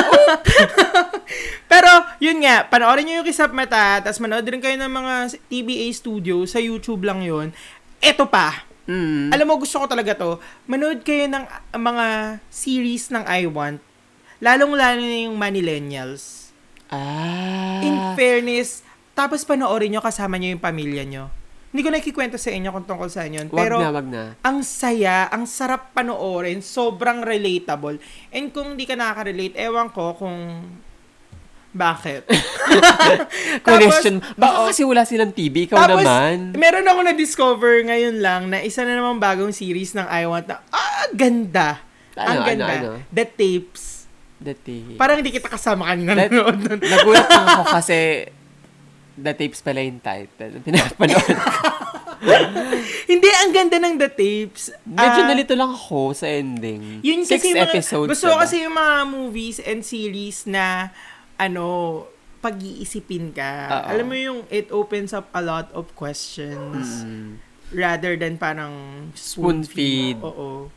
Pero, yun nga, panoorin nyo yung Kisap Mata, tapos manood rin kayo ng mga TBA studio, sa YouTube lang yun. Eto pa, mm, alam mo, gusto ko talaga to, manood kayo ng uh, mga series ng I Want, lalong-lalo na yung Manillennials. ah, In fairness, tapos panoorin nyo kasama nyo yung pamilya nyo. Hindi ko nakikwento sa inyo kung tungkol sa inyo. wag Pero, na, wag na. ang saya, ang sarap panoorin, sobrang relatable. And kung hindi ka nakaka-relate, ewan ko kung bakit. Question, baka oo. kasi wala silang TV, ikaw Tapos, naman. meron ako na-discover ngayon lang na isa na namang bagong series ng I Want na, ah, ganda. ang Ano, ganda. ano, ano? The Tapes. The tape. Parang hindi kita kasama kanina That- nanonood nun. Nagulat ako kasi The Tapes pala yung title. Pinapanood hindi, ang ganda ng The Tapes. Medyo Ah, nalito lang ako sa ending. Yun Six kasi yung mga, episodes. Gusto ko diba? kasi yung mga movies and series na, ano, pag-iisipin ka. Oo. Alam mo yung, it opens up a lot of questions Mm. rather than parang Spoon feed. Oo.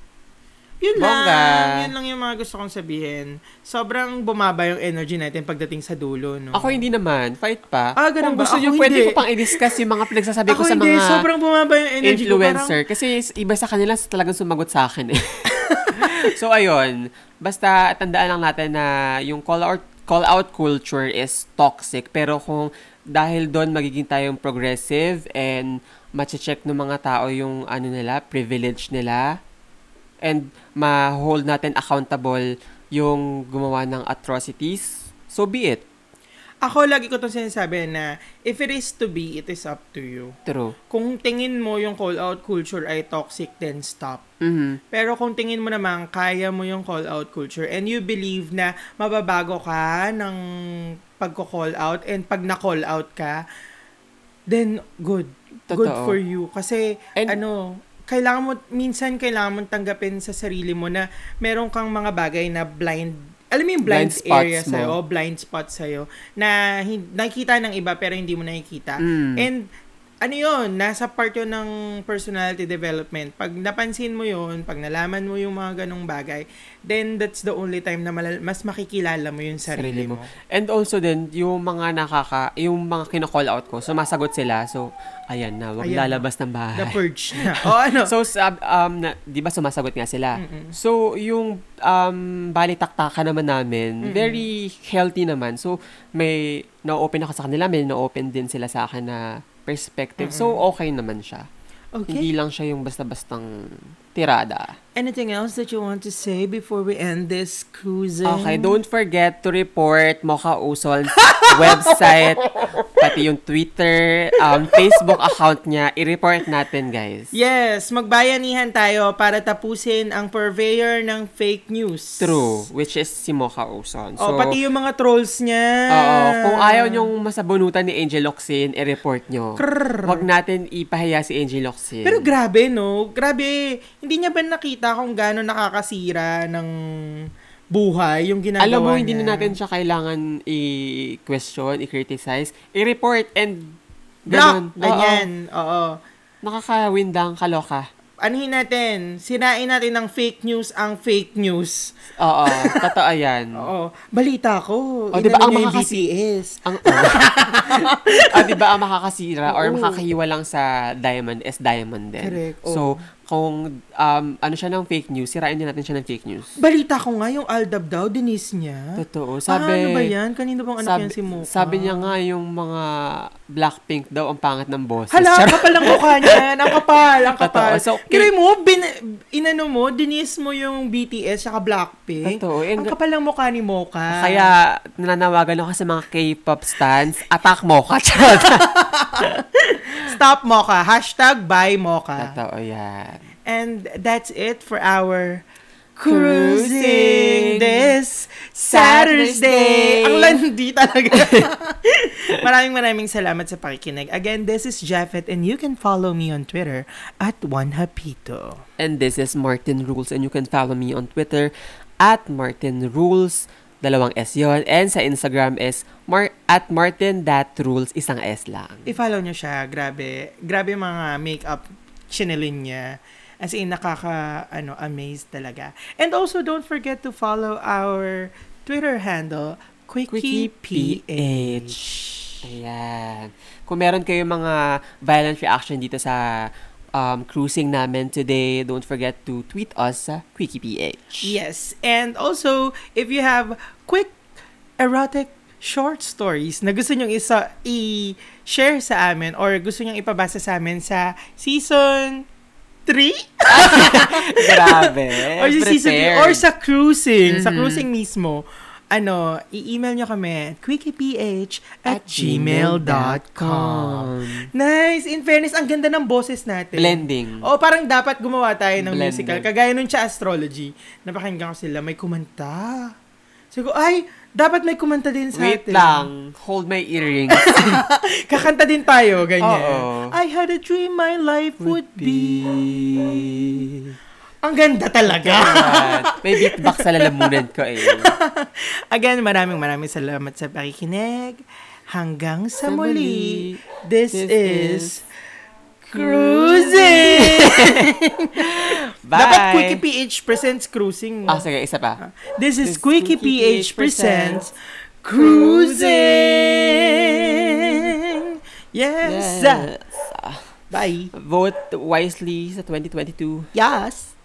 Yun Bongga. lang. Yun lang yung mga gusto kong sabihin. Sobrang bumaba yung energy natin pagdating sa dulo, no? Ako hindi naman. Fight pa. Ah, ganun Kung ba? gusto nyo, pwede ko pang i-discuss yung mga pinagsasabi Ako ko sa hindi. mga Sobrang bumaba yung energy influencer. ko. Kasi iba sa kanila talagang sumagot sa akin eh. so, ayun. Basta tandaan lang natin na yung call out, call out culture is toxic. Pero kung dahil doon magiging tayong progressive and mache-check ng mga tao yung ano nila, privilege nila, and ma-hold natin accountable yung gumawa ng atrocities, so be it. Ako, lagi ko itong sinasabi na if it is to be, it is up to you. True. Kung tingin mo yung call out culture ay toxic, then stop. Mhm. Pero kung tingin mo naman, kaya mo yung call out culture and you believe na mababago ka ng pagko-call out and pag na-call out ka, then good. Good Totoo. for you. Kasi, And- ano, kailangan mo, minsan kailangan mo tanggapin sa sarili mo na meron kang mga bagay na blind, alam mo yung blind, Blind spots area mo. sa'yo, o blind spot sa'yo, na hin- nakikita ng iba pero hindi mo nakikita. Mm. And, ano yun, nasa part yun ng personality development. Pag napansin mo yun, pag nalaman mo yung mga ganong bagay, then that's the only time na malal- mas makikilala mo yung sarili, mo. And also din, yung mga nakaka, yung mga kino-call out ko, sumasagot sila. So, ayan na, wag Ayan lalabas ng bahay. The purge na. o ano? So, sab, um, na, di ba sumasagot nga sila? Mm-mm. So, yung um, balitaktakan naman namin, Mm-mm. very healthy naman. So, may na-open ako sa kanila, may na-open din sila sa akin na perspective. So, okay naman siya. Hindi okay. lang siya yung basta-bastang tirada. Anything else that you want to say before we end this cruising? Okay, don't forget to report Mocha Uson's website, pati yung Twitter, um, Facebook account niya. I-report natin, guys. Yes, magbayanihan tayo para tapusin ang purveyor ng fake news. True, which is si Mocha Uson. o, pati yung mga trolls niya. Oo, kung ayaw nyong masabunutan ni Angel Locsin, i-report nyo. Krrr. Huwag natin ipahiya si Angel Locsin. Pero grabe, no? Grabe. Hindi niya ba nakita halata kung gaano nakakasira ng buhay yung ginagawa Alam mo, hindi niya. na natin siya kailangan i-question, i-criticize, i-report, and Block! ganun. Oo. Ganyan. Oo. Nakakawindang kaloka. Anuhin natin, sirain natin ng fake news ang fake news. Oo, totoo yan. Oo. Balita ko. O, di ba, inano ang makakasi- BTS. Ang, oh. di ba ang makakasira or makakahiwa lang sa diamond is diamond din. Correct, So, kung um, ano siya ng fake news, sirain din natin siya ng fake news. Balita ko nga yung Aldab daw, Denise niya. Totoo. Sabi, Sabi, ano ba yan? Kanino bang anak sabi, yan si Mocha? sabi niya nga yung mga Blackpink daw ang pangat ng boses. Hala, Charot. kapal ang mukha niyan. Ang kapal, ang kapal. Totoo. So, Kaya mo, bin, inano mo, Denise mo yung BTS saka Blackpink. Totoo. Ang And- kapal ng mukha ni Mocha. Kaya nananawagan ako sa mga K-pop stans, attack mo ka. Charot. Stop Mocha. Hashtag buy Mocha. Totoo yan. And that's it for our Cruising cruising this Saturday. Saturday. Ang landi talaga. maraming maraming salamat sa pakikinig. Again, this is Jeffet and you can follow me on Twitter at OneHapito. And this is Martin Rules and you can follow me on Twitter at Martin Rules. Dalawang S yun. And sa Instagram is mar- at Martin that rules isang S lang. I-follow nyo siya. Grabe. Grabe mga makeup chinelin niya. As in, nakaka, ano, amazed talaga. And also, don't forget to follow our Twitter handle, Quickie QuickiePH. Ayan. Kung meron kayong mga violent reaction dito sa um, cruising namin today, don't forget to tweet us sa QuickiePH. Yes. And also, if you have quick erotic short stories na gusto nyong isa i-share sa amin or gusto nyong ipabasa sa amin sa season 3 Grabe. or sa season 3 Prepared. or sa cruising, sa Mhm. cruising mismo. Ano, i-email nyo kami quickieph at At gmail.com. Nice! In fairness, ang ganda ng boses natin. Blending. Oo, parang dapat gumawa tayo ng Blending. musical. Kagaya nung sa astrology, napakinggan ko sila, may kumanta. Sabi ko, ay, dapat may kumanta din sa Wait atin. lang. Hold my earrings. Kakanta din tayo, ganyan. Oo. I had a dream my life would be. Ang ganda talaga. May beatbox sa lalamunan ko eh. Again, maraming maraming salamat sa pakikinig. Hanggang sa muli. muli. This, This is is Cruising! Bye! Dapat Quickie PH presents Cruising. Ah, sige, isa pa. This is This Quickie Quickie PH PH presents Cruising! Yes! Yes. Bye! Vote wisely sa 2022. Yes!